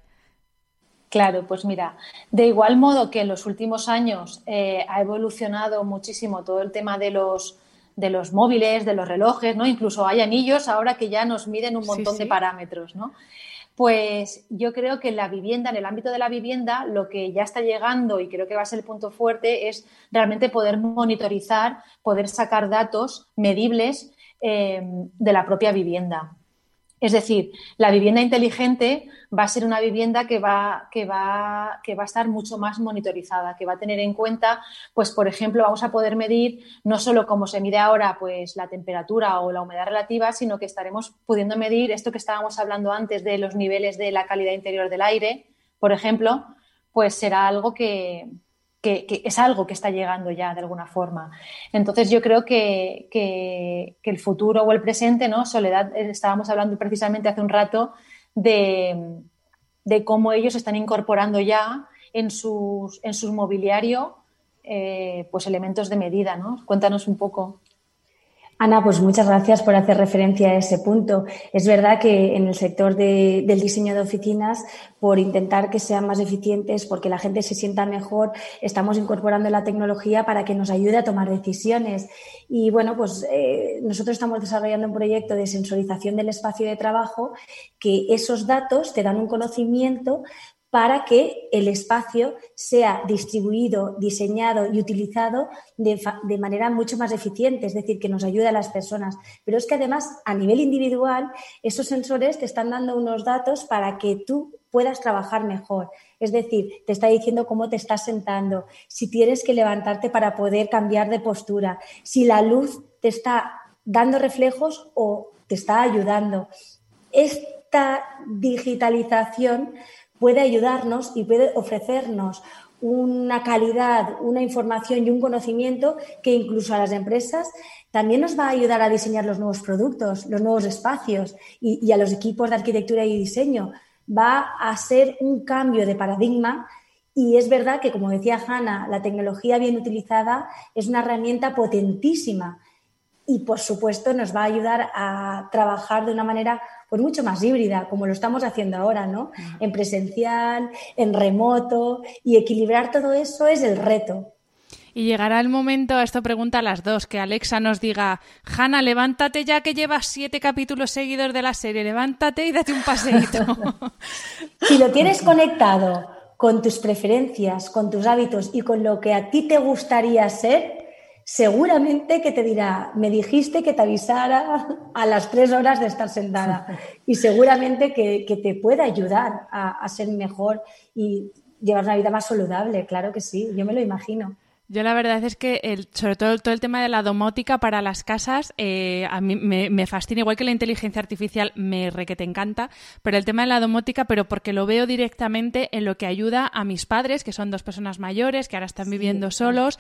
Claro, pues mira, de igual modo que en los últimos años eh, ha evolucionado muchísimo todo el tema de los de los móviles, de los relojes, ¿no? Incluso hay anillos ahora que ya nos miden un montón de parámetros, ¿no? Pues yo creo que en la vivienda, en el ámbito de la vivienda, lo que ya está llegando y creo que va a ser el punto fuerte es realmente poder monitorizar, poder sacar datos medibles eh, de la propia vivienda. Es decir, la vivienda inteligente va a ser una vivienda que va, que va, que va a estar mucho más monitorizada, que va a tener en cuenta, pues, por ejemplo, vamos a poder medir no solo como se mide ahora, pues, la temperatura o la humedad relativa, sino que estaremos pudiendo medir esto que estábamos hablando antes de los niveles de la calidad interior del aire, por ejemplo, pues será algo que, que, es algo que está llegando ya de alguna forma. Entonces yo creo que, que, el futuro o el presente, ¿no? Soledad, eh, estábamos hablando precisamente hace un rato de, de cómo ellos están incorporando ya en, sus, en su mobiliario eh, pues elementos de medida, ¿no? Cuéntanos un poco. Ana, pues muchas gracias por hacer referencia a ese punto. Es verdad que en el sector del diseño de oficinas, por intentar que sean más eficientes, porque la gente se sienta mejor, estamos incorporando la tecnología para que nos ayude a tomar decisiones. Y bueno, pues eh, nosotros estamos desarrollando un proyecto de sensorización del espacio de trabajo que esos datos te dan un conocimiento para que el espacio sea distribuido, diseñado y utilizado de, manera mucho más eficiente, es decir, que nos ayude a las personas. Pero es que además, a nivel individual, esos sensores te están dando unos datos para que tú puedas trabajar mejor. Es decir, te está diciendo cómo te estás sentando, si tienes que levantarte para poder cambiar de postura, si la luz te está dando reflejos o te está ayudando. Esta digitalización puede ayudarnos y puede ofrecernos una calidad, una información y un conocimiento que incluso a las empresas también nos va a ayudar a diseñar los nuevos productos, los nuevos espacios y, a los equipos de arquitectura y diseño. Va a ser un cambio de paradigma y es verdad que, como decía Hanna, la tecnología bien utilizada es una herramienta potentísima y, por supuesto, nos va a ayudar a trabajar de una manera pues mucho más híbrida, como lo estamos haciendo ahora, ¿no? En presencial, en remoto, y equilibrar todo eso es el reto. Y llegará el momento, esto pregunta a las dos, que Alexa nos diga, Hanna, levántate ya que llevas siete capítulos seguidos de la serie, levántate y date un paseíto. si lo tienes conectado con tus preferencias, con tus hábitos y con lo que a ti te gustaría ser, seguramente que te dirá, me dijiste que te avisara a las tres horas de estar sentada y seguramente que, te pueda ayudar a, ser mejor y llevar una vida más saludable, claro que sí, yo me lo imagino. Yo la verdad es que el, sobre todo todo el tema de la domótica para las casas eh, a mí me, fascina, igual que la inteligencia artificial me re que te encanta, pero el tema de la domótica, pero porque lo veo directamente en lo que ayuda a mis padres, que son dos personas mayores, que ahora están viviendo solos,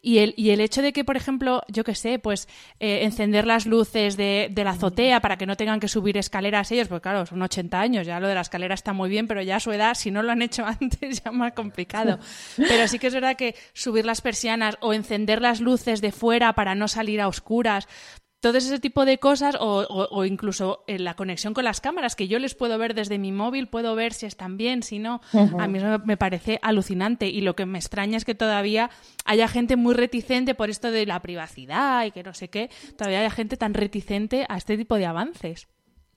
y el, y el hecho de que, por ejemplo, yo qué sé, pues eh, encender las luces de, de, la azotea para que no tengan que subir escaleras ellos, porque claro, son 80 años, ya lo de la escalera está muy bien, pero ya a su edad, si no lo han hecho antes, ya más complicado. Pero sí que es verdad que subir las persianas o encender las luces de fuera para no salir a oscuras, todo ese tipo de cosas o, incluso en la conexión con las cámaras que yo les puedo ver desde mi móvil, puedo ver si están bien, si no. A mí eso me parece alucinante y lo que me extraña es que todavía haya gente muy reticente por esto de la privacidad y que no sé qué, todavía haya gente tan reticente a este tipo de avances.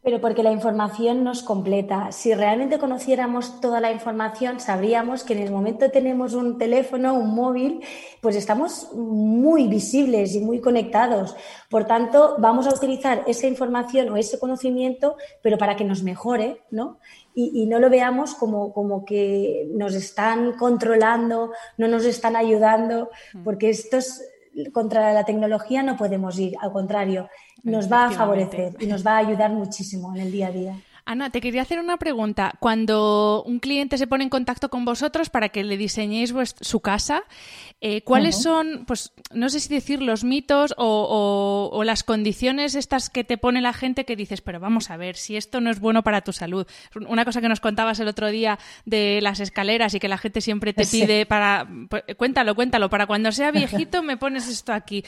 Pero porque la información nos completa. Si realmente conociéramos toda la información, sabríamos que en el momento tenemos un teléfono, un móvil, pues estamos muy visibles y muy conectados. Por tanto, vamos a utilizar esa información o ese conocimiento, pero para que nos mejore, ¿no? Y, no lo veamos como, como que nos están controlando, no nos están ayudando, mm. porque esto es contra la tecnología no podemos ir, al contrario, nos va a favorecer y nos va a ayudar muchísimo en el día a día. Ana, te quería hacer una pregunta. Cuando un cliente se pone en contacto con vosotros para que le diseñéis su casa, eh, ¿cuáles son, pues, no sé si decir los mitos o, las condiciones estas que te pone la gente que dices, pero vamos a ver, si esto no es bueno para tu salud? Una cosa que nos contabas el otro día de las escaleras y que la gente siempre te pide para, pues, cuéntalo, cuéntalo, para cuando sea viejito me pones esto aquí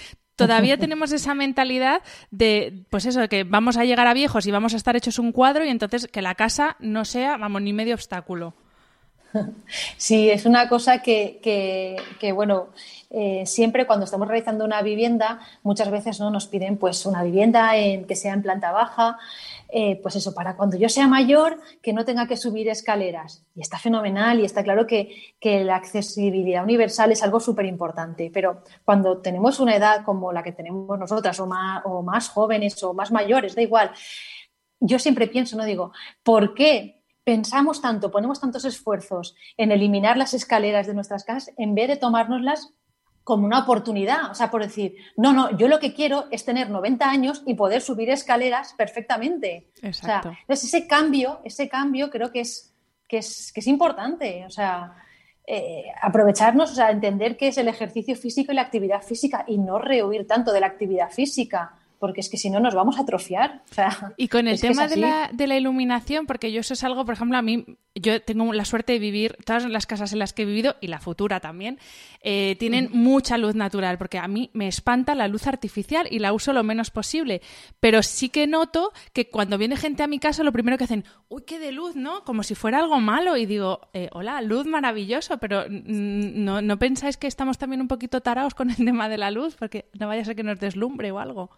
todavía tenemos esa mentalidad de, pues eso, que vamos a llegar a viejos y vamos a estar hechos un cuadro y entonces que la casa no sea, vamos, ni medio obstáculo. Sí, es una cosa que, que, bueno, eh, siempre cuando estamos realizando una vivienda, muchas veces ¿no? nos piden pues una vivienda en, que sea en planta baja, eh, pues eso, para cuando yo sea mayor, que no tenga que subir escaleras. Y está fenomenal y está claro que, la accesibilidad universal es algo súper importante, pero cuando tenemos una edad como la que tenemos nosotras, o más, o más jóvenes o más mayores, da igual, yo siempre pienso, no digo, ¿por qué pensamos tanto, ponemos tantos esfuerzos en eliminar las escaleras de nuestras casas en vez de tomárnoslas como una oportunidad, o sea, por decir, no, no, yo lo que quiero es tener 90 años y poder subir escaleras perfectamente. Exacto. entonces ese cambio, ese cambio creo que es, que es, que es importante, o sea, eh, aprovecharnos, o sea, entender qué es el ejercicio físico y la actividad física y no rehuir tanto de la actividad física porque es que si no nos vamos a atrofiar. y con el tema de la, de la, iluminación, porque yo eso es algo, por ejemplo, a mí, yo tengo la suerte de vivir, todas las casas en las que he vivido, y la futura también, eh, tienen mucha luz natural, porque a mí me espanta la luz artificial y la uso lo menos posible. Pero sí que noto que cuando viene gente a mi casa, lo primero que hacen, uy, qué de luz, ¿no? Como si fuera algo malo. Y digo, eh, hola, luz maravilloso, pero no, ¿no pensáis que estamos también un poquito tarados con el tema de la luz? Porque no vaya a ser que nos deslumbre o algo.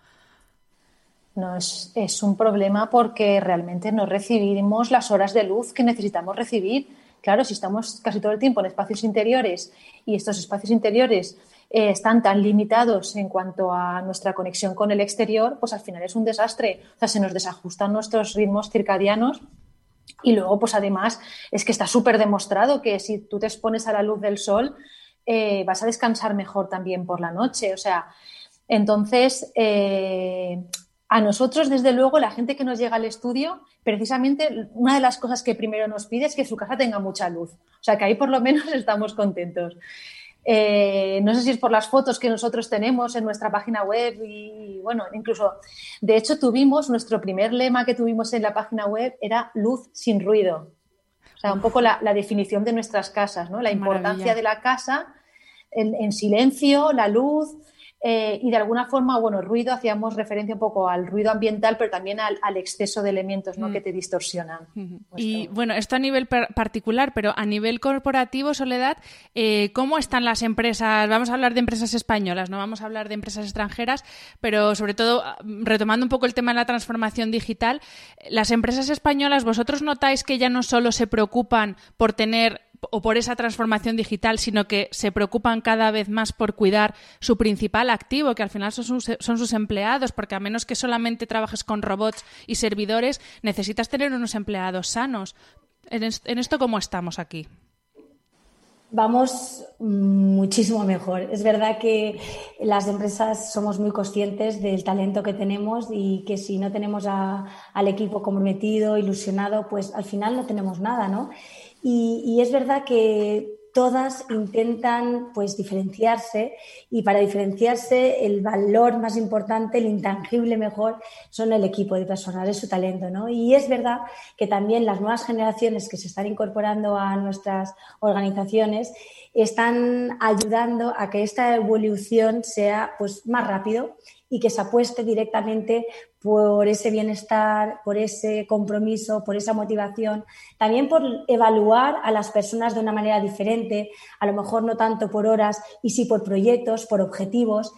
No, es, un problema porque realmente no recibimos las horas de luz que necesitamos recibir. Claro, si estamos casi todo el tiempo en espacios interiores y estos espacios interiores eh, están tan limitados en cuanto a nuestra conexión con el exterior, pues al final es un desastre. O sea, se nos desajustan nuestros ritmos circadianos y luego, pues además, es que está súper demostrado que si tú te expones a la luz del sol, eh, vas a descansar mejor también por la noche. O sea, entonces, eh, a nosotros, desde luego, la gente que nos llega al estudio, precisamente una de las cosas que primero nos pide es que su casa tenga mucha luz. O sea, que ahí por lo menos estamos contentos. Eh, no sé si es por las fotos que nosotros tenemos en nuestra página web y, bueno, incluso, de hecho, tuvimos, nuestro primer lema que tuvimos en la página web era luz sin ruido. O sea, un poco la, definición de nuestras casas, ¿no? La importancia de la casa en silencio, la luz, eh, y de alguna forma, bueno, ruido, hacíamos referencia un poco al ruido ambiental, pero también al, exceso de elementos ¿no? Mm. que te distorsionan. Y bueno, esto a nivel particular, pero a nivel corporativo, Soledad, eh, ¿cómo están las empresas? Vamos a hablar de empresas españolas, no vamos a hablar de empresas extranjeras, pero sobre todo, retomando un poco el tema de la transformación digital, las empresas españolas, ¿vosotros notáis que ya no solo se preocupan por tener o por esa transformación digital, sino que se preocupan cada vez más por cuidar su principal activo, que al final son sus, empleados, porque a menos que solamente trabajes con robots y servidores, necesitas tener unos empleados sanos. En, esto, ¿cómo estamos aquí? vamos muchísimo mejor. Es verdad que las empresas somos muy conscientes del talento que tenemos y que si no tenemos al equipo comprometido, ilusionado, pues al final no tenemos nada, ¿no? Y es verdad que todas intentan pues diferenciarse y para diferenciarse el valor más importante, el intangible mejor, son el equipo de personal, es su talento, ¿no? Y es verdad que también las nuevas generaciones que se están incorporando a nuestras organizaciones están ayudando a que esta evolución sea pues más rápido y que se apueste directamente por ese bienestar, por ese compromiso, por esa motivación, también por evaluar a las personas de una manera diferente, a lo mejor no tanto por horas y sí por proyectos, por objetivos,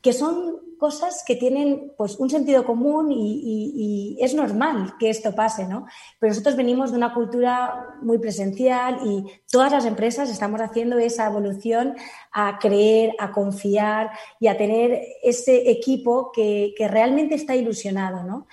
que son cosas que tienen pues un sentido común y, es normal que esto pase, ¿no? Pero nosotros venimos de una cultura muy presencial y todas las empresas estamos haciendo esa evolución a creer, a confiar y a tener ese equipo que, que realmente está ilusionado, ¿no?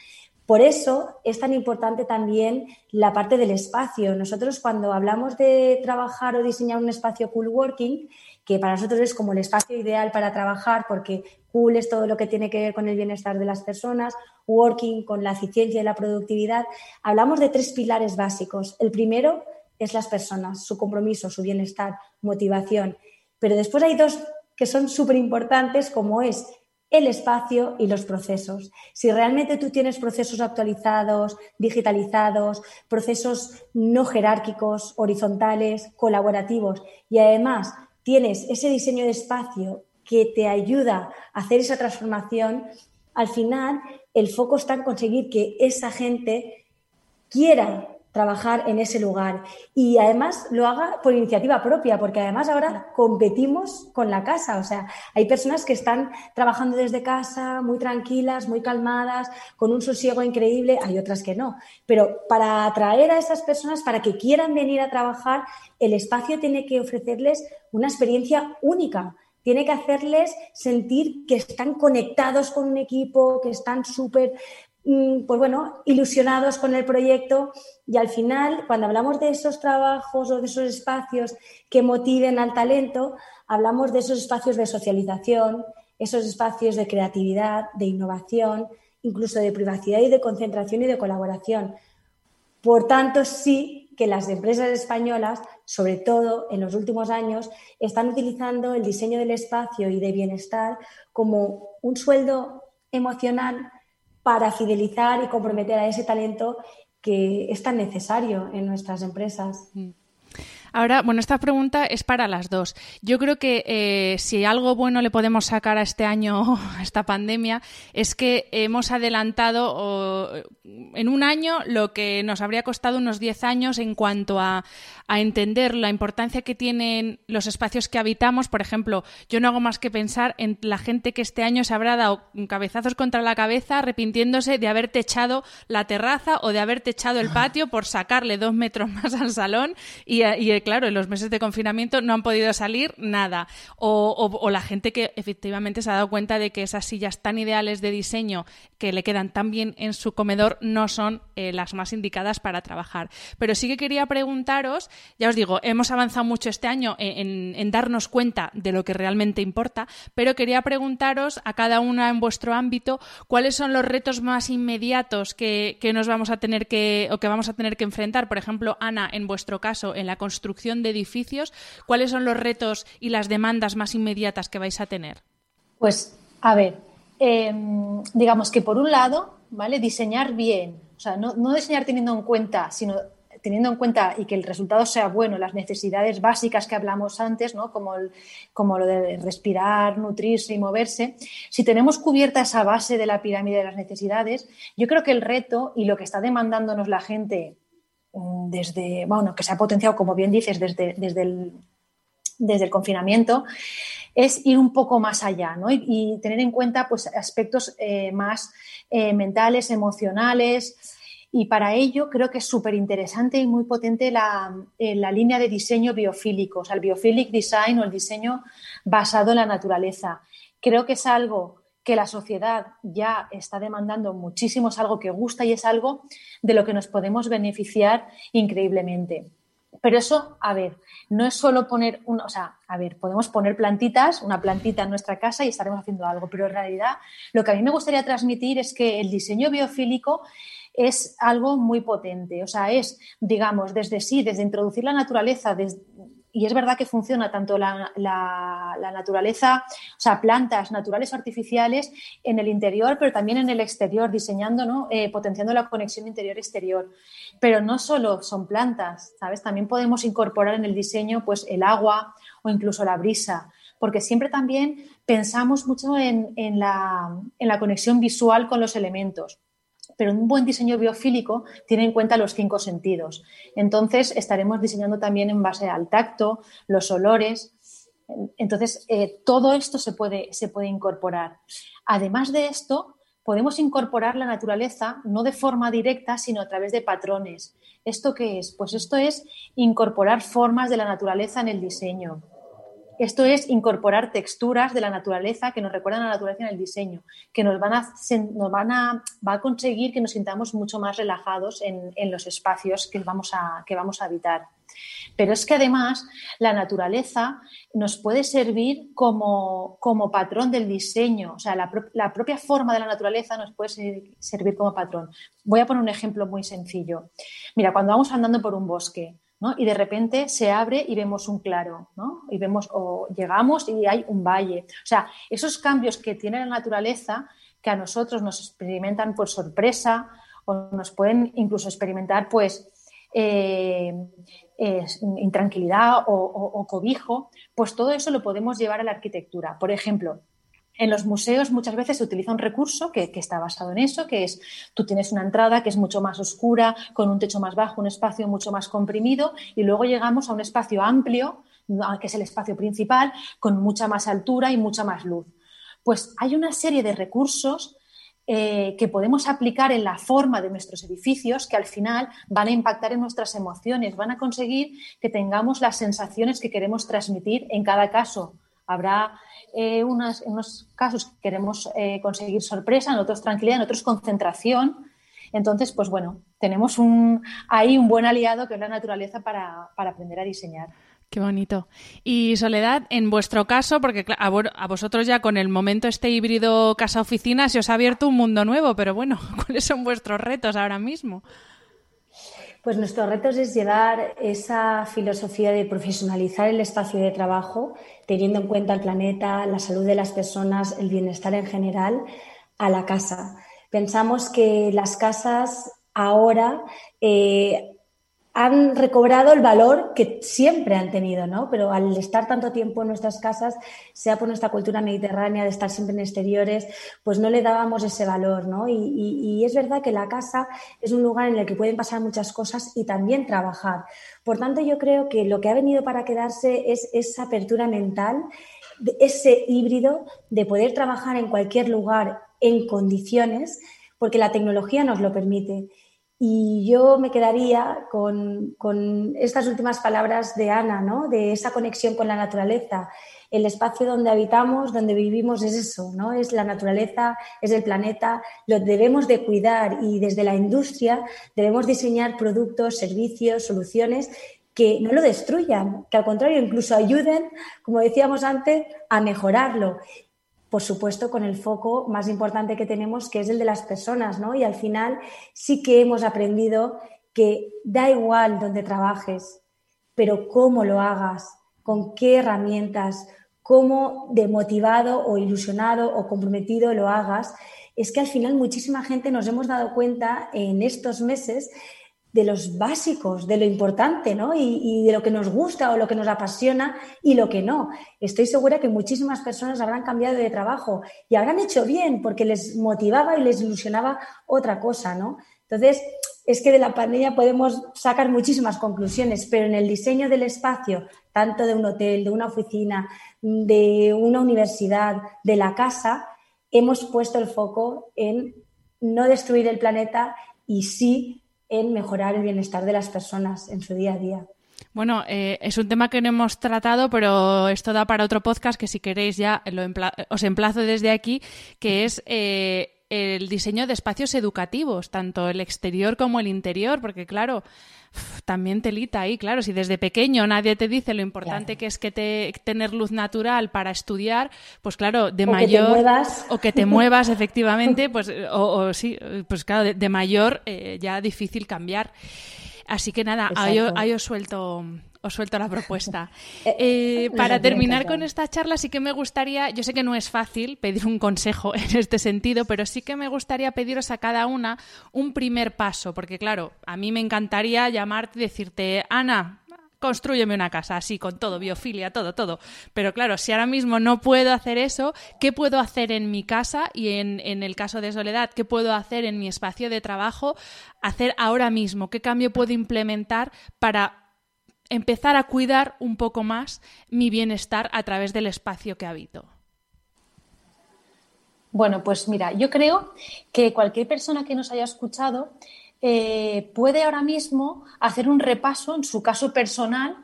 Por eso es tan importante también la parte del espacio. Nosotros cuando hablamos de trabajar o diseñar un espacio cool working, que para nosotros es como el espacio ideal para trabajar porque cool es todo lo que tiene que ver con el bienestar de las personas, working con la eficiencia y la productividad. Hablamos de tres pilares básicos. El primero es las personas, su compromiso, su bienestar, motivación. Pero después hay dos que son súper importantes como es el espacio y los procesos. Si realmente tú tienes procesos actualizados, digitalizados, procesos no jerárquicos, horizontales, colaborativos y además tienes ese diseño de espacio que te ayuda a hacer esa transformación, al final el foco está en conseguir que esa gente quiera trabajar en ese lugar. Y además lo haga por iniciativa propia, porque además ahora competimos con la casa, o sea, hay personas que están trabajando desde casa muy tranquilas, muy calmadas, con un sosiego increíble, hay otras que no, pero para atraer a esas personas, para que quieran venir a trabajar, el espacio tiene que ofrecerles una experiencia única. Tiene que hacerles sentir que están conectados con un equipo, que están súper pues bueno, ilusionados con el proyecto y al final, cuando hablamos de esos trabajos o de esos espacios que motiven al talento, hablamos de esos espacios de socialización, esos espacios de creatividad, de innovación, incluso de privacidad y de concentración y de colaboración. Por tanto, sí que las empresas españolas, sobre todo en los últimos años, están utilizando el diseño del espacio y de bienestar como un sueldo emocional para fidelizar y comprometer a ese talento que es tan necesario en nuestras empresas. Mm. Ahora, bueno, esta pregunta es para las dos. Yo creo que eh, si algo bueno le podemos sacar a este año, a esta pandemia, es que hemos adelantado en un año lo que nos habría costado unos 10 años en cuanto a, entender la importancia que tienen los espacios que habitamos. Por ejemplo, yo no hago más que pensar en la gente que este año se habrá dado cabezazos contra la cabeza arrepintiéndose de haber techado la terraza o de haber techado el patio por sacarle dos metros más al salón y, y claro, en los meses de confinamiento no han podido salir nada. O, la gente que efectivamente se ha dado cuenta de que esas sillas tan ideales de diseño que le quedan tan bien en su comedor no son eh, las más indicadas para trabajar. Pero sí que quería preguntaros, ya os digo, hemos avanzado mucho este año en, darnos cuenta de lo que realmente importa, pero quería preguntaros a cada una en vuestro ámbito cuáles son los retos más inmediatos que, que nos vamos a tener que o que vamos a tener que enfrentar. Por ejemplo, Ana, en vuestro caso, en la construcción de edificios, ¿cuáles son los retos y las demandas más inmediatas que vais a tener? Pues, a ver, em, digamos que por un lado, ¿vale? Diseñar bien, o sea, no, diseñar teniendo en cuenta, sino teniendo en cuenta y que el resultado sea bueno, las necesidades básicas que hablamos antes, ¿no? como, como lo de respirar, nutrirse y moverse, si tenemos cubierta esa base de la pirámide de las necesidades, yo creo que el reto y lo que está demandándonos la gente desde, bueno, que se ha potenciado, como bien dices, desde, desde, el, desde el confinamiento, es ir un poco más allá ¿no? y, tener en cuenta pues, aspectos eh, más eh, mentales, emocionales. Y para ello creo que es súper interesante y muy potente la, eh, la, línea de diseño biofílico, o sea, el biophilic design o el diseño basado en la naturaleza. Creo que es algo que la sociedad ya está demandando muchísimo, es algo que gusta y es algo de lo que nos podemos beneficiar increíblemente. Pero eso, a ver, no es solo poner, un, o sea, a ver, podemos poner plantitas, una plantita en nuestra casa y estaremos haciendo algo, pero en realidad lo que a mí me gustaría transmitir es que el diseño biofílico es algo muy potente, o sea, es, digamos, desde sí, desde introducir la naturaleza, desde, y es verdad que funciona tanto la, naturaleza, o sea, plantas naturales o artificiales en el interior, pero también en el exterior, diseñando, ¿no? Eh, potenciando la conexión interior-exterior. Pero no solo son plantas, ¿sabes? También podemos incorporar en el diseño pues, el agua o incluso la brisa, porque siempre también pensamos mucho en, en la conexión visual con los elementos pero un buen diseño biofílico tiene en cuenta los cinco sentidos. Entonces, estaremos diseñando también en base al tacto, los olores. Entonces, eh, todo esto se puede, se puede incorporar. Además de esto, podemos incorporar la naturaleza no de forma directa, sino a través de patrones. ¿Esto qué es? Pues esto es incorporar formas de la naturaleza en el diseño. Esto es incorporar texturas de la naturaleza que nos recuerdan a la naturaleza en el diseño, que nos van a, nos van a, va a conseguir que nos sintamos mucho más relajados en, los espacios que vamos, a, que vamos a habitar. Pero es que además la naturaleza nos puede servir como, como patrón del diseño, o sea, la, propia forma de la naturaleza nos puede servir como patrón. Voy a poner un ejemplo muy sencillo. Mira, cuando vamos andando por un bosque, y de repente se abre y vemos un claro, ¿no? Y vemos, o llegamos y hay un valle. O sea, esos cambios que tiene la naturaleza, que a nosotros nos experimentan por sorpresa, o nos pueden incluso experimentar, pues, eh, intranquilidad o cobijo, pues todo eso lo podemos llevar a la arquitectura. Por ejemplo, en los museos muchas veces se utiliza un recurso que, está basado en eso, que es tú tienes una entrada que es mucho más oscura, con un techo más bajo, un espacio mucho más comprimido, y luego llegamos a un espacio amplio, que es el espacio principal, con mucha más altura y mucha más luz. Pues hay una serie de recursos eh, que podemos aplicar en la forma de nuestros edificios que al final van a impactar en nuestras emociones, van a conseguir que tengamos las sensaciones que queremos transmitir en cada caso. Habrá eh, en unos casos queremos eh, conseguir sorpresa, en otros tranquilidad, en otros concentración. Entonces, pues bueno, tenemos un, ahí un buen aliado que es la naturaleza para, aprender a diseñar. Qué bonito. Y Soledad, en vuestro caso, porque a vosotros ya con el momento este híbrido casa-oficina se os ha abierto un mundo nuevo, pero bueno, ¿cuáles son vuestros retos ahora mismo? Pues nuestro reto es llevar esa filosofía de profesionalizar el espacio de trabajo, teniendo en cuenta el planeta, la salud de las personas, el bienestar en general, a la casa. Pensamos que las casas ahora eh, han recobrado el valor que siempre han tenido, ¿no? Pero al estar tanto tiempo en nuestras casas, sea por nuestra cultura mediterránea, de estar siempre en exteriores, pues no le dábamos ese valor, ¿no? Y, es verdad que la casa es un lugar en el que pueden pasar muchas cosas y también trabajar. Por tanto, yo creo que lo que ha venido para quedarse es esa apertura mental, ese híbrido de poder trabajar en cualquier lugar en condiciones, porque la tecnología nos lo permite. Y yo me quedaría con, estas últimas palabras de Ana, ¿no? de esa conexión con la naturaleza. El espacio donde habitamos, donde vivimos es eso, ¿no? es la naturaleza, es el planeta, lo debemos de cuidar y desde la industria debemos diseñar productos, servicios, soluciones que no lo destruyan, que al contrario incluso ayuden, como decíamos antes, a mejorarlo por supuesto, con el foco más importante que tenemos, que es el de las personas, ¿no? Y al final sí que hemos aprendido que da igual donde trabajes, pero cómo lo hagas, con qué herramientas, cómo de motivado o ilusionado o comprometido lo hagas, es que al final muchísima gente nos hemos dado cuenta en estos meses de los básicos, de lo importante, ¿no? Y, de lo que nos gusta o lo que nos apasiona y lo que no. Estoy segura que muchísimas personas habrán cambiado de trabajo y habrán hecho bien porque les motivaba y les ilusionaba otra cosa, ¿no? Entonces, es que de la pandemia podemos sacar muchísimas conclusiones, pero en el diseño del espacio, tanto de un hotel, de una oficina, de una universidad, de la casa, hemos puesto el foco en no destruir el planeta y sí en mejorar el bienestar de las personas en su día a día. Bueno, eh, es un tema que no hemos tratado, pero esto da para otro podcast que si queréis ya lo os emplazo desde aquí, que es eh, el diseño de espacios educativos, tanto el exterior como el interior, porque claro, también telita ahí, claro, si desde pequeño nadie te dice lo importante que es que te, tener luz natural para estudiar, pues claro, de mayor o que te muevas efectivamente, pues o, sí, pues claro, de, mayor eh, ya difícil cambiar. Así que nada, ahí, os suelto os suelto la propuesta. Eh, eh, para terminar con esta charla, sí que me gustaría, yo sé que no es fácil pedir un consejo en este sentido, pero sí que me gustaría pediros a cada una un primer paso, porque claro, a mí me encantaría llamarte y decirte, Ana, construyeme una casa, así, con todo, biofilia, todo, todo. Pero claro, si ahora mismo no puedo hacer eso, ¿qué puedo hacer en mi casa? Y en, en, el caso de Soledad, ¿qué puedo hacer en mi espacio de trabajo? Hacer ahora mismo, ¿qué cambio puedo implementar para empezar a cuidar un poco más mi bienestar a través del espacio que habito? Bueno, pues mira, yo creo que cualquier persona que nos haya escuchado eh, puede ahora mismo hacer un repaso en su caso personal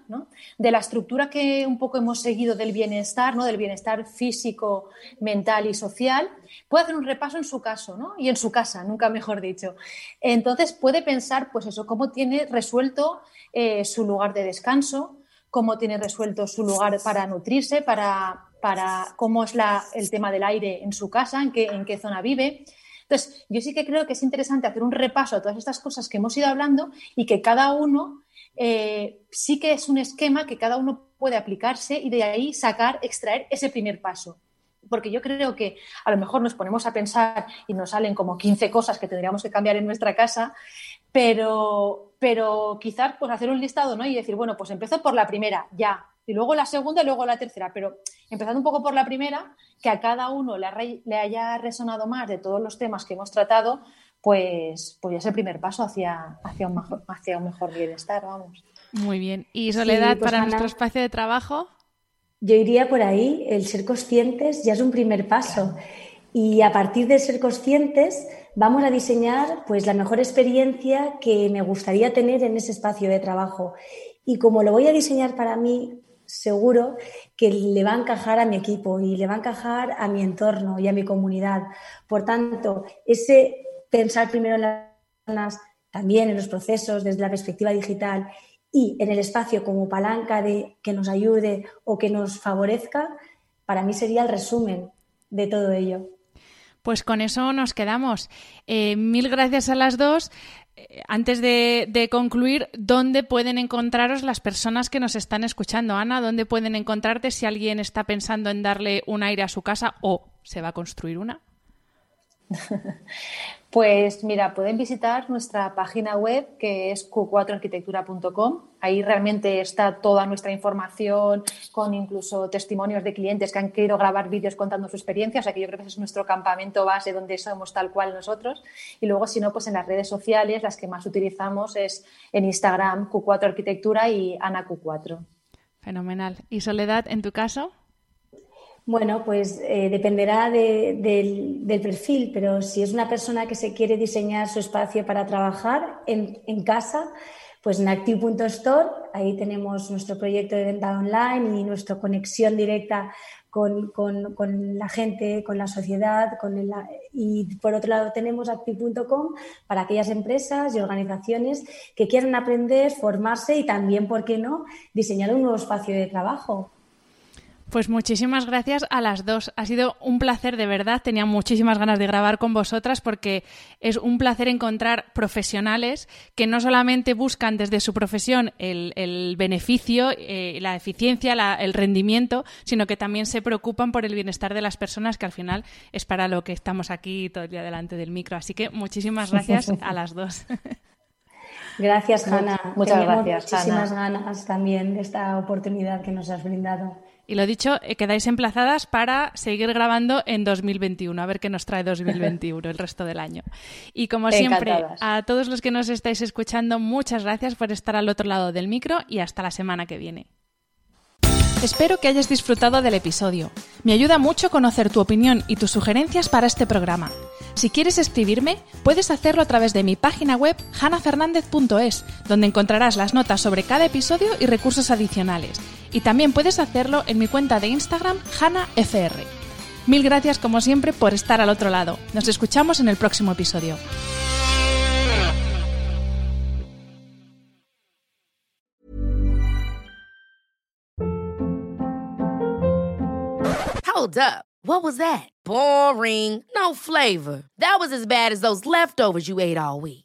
de la estructura que un poco hemos seguido del bienestar, ¿no? del bienestar físico, mental y social. Puede hacer un repaso en su caso ¿no? y en su casa, nunca mejor dicho. Entonces puede pensar, pues eso, cómo tiene resuelto eh, su lugar de descanso, cómo tiene resuelto su lugar para nutrirse, para, para cómo es el tema del aire en su casa, en qué, en qué zona vive. Entonces, yo sí que creo que es interesante hacer un repaso a todas estas cosas que hemos ido hablando y que cada uno eh, sí que es un esquema que cada uno puede aplicarse y de ahí sacar, extraer ese primer paso. Porque yo creo que a lo mejor nos ponemos a pensar y nos salen como 15 cosas que tendríamos que cambiar en nuestra casa, pero, pero quizás pues hacer un listado ¿no? y decir, bueno, pues empiezo por la primera, ya, y luego la segunda y luego la tercera, pero empezando un poco por la primera, que a cada uno le, le haya resonado más de todos los temas que hemos tratado, pues, pues ya es el primer paso hacia, hacia, un, mejor, hacia un mejor bienestar, vamos. Muy bien. ¿Y Soledad, pues, para nuestro espacio de trabajo? Yo iría por ahí, el ser conscientes ya es un primer paso. Y a partir de ser conscientes, vamos a diseñar pues la mejor experiencia que me gustaría tener en ese espacio de trabajo. Y como lo voy a diseñar para mí, seguro que le va a encajar a mi equipo y le va a encajar a mi entorno y a mi comunidad. Por tanto, ese pensar primero en las también en los procesos desde la perspectiva digital y en el espacio como palanca de que nos ayude o que nos favorezca, para mí sería el resumen de todo ello. Pues con eso nos quedamos. Eh, mil gracias a las dos. Eh, antes de, concluir, ¿dónde pueden encontraros las personas que nos están escuchando? Ana, ¿dónde pueden encontrarte si alguien está pensando en darle un aire a su casa o se va a construir una? Pues mira, pueden visitar nuestra página web que es q4arquitectura.com. Ahí realmente está toda nuestra información con incluso testimonios de clientes que han querido grabar vídeos contando su experiencia. O sea que yo creo que ese es nuestro campamento base donde somos tal cual nosotros. Y luego, si no, pues en las redes sociales las que más utilizamos es en Instagram Q4arquitectura y Ana Q4. Fenomenal. ¿Y Soledad, en tu caso? Bueno, pues eh, dependerá del, perfil, pero si es una persona que se quiere diseñar su espacio para trabajar en, casa, pues en active.store, ahí tenemos nuestro proyecto de venta online y nuestra conexión directa con, la gente, con la sociedad, con y por otro lado tenemos active.com para aquellas empresas y organizaciones que quieran aprender, formarse y también, ¿por qué no?, diseñar un nuevo espacio de trabajo. Pues muchísimas gracias a las dos. Ha sido un placer de verdad. Tenía muchísimas ganas de grabar con vosotras porque es un placer encontrar profesionales que no solamente buscan desde su profesión el, beneficio, eh, la eficiencia, el rendimiento, sino que también se preocupan por el bienestar de las personas, que al final es para lo que estamos aquí todo el día delante del micro. Así que muchísimas gracias a las dos. Gracias, Hanna. Muchas gracias. Muchísimas ganas también de esta oportunidad que nos has brindado. Y lo dicho, eh, quedáis emplazadas para seguir grabando en 2021, a ver qué nos trae 2021 el resto del año. Y como siempre, a todos los que nos estáis escuchando, muchas gracias por estar al otro lado del micro y hasta la semana que viene. Espero que hayas disfrutado del episodio. Me ayuda mucho conocer tu opinión y tus sugerencias para este programa. Si quieres escribirme, puedes hacerlo a través de mi página web hanafernandez.es, donde encontrarás las notas sobre cada episodio y recursos adicionales. Y también puedes hacerlo en mi cuenta de Instagram hanafr. Mil gracias como siempre por estar al otro lado. Nos escuchamos en el próximo episodio. Hold up. What was that? Boring. No flavor. That was as bad as those leftovers you ate all week.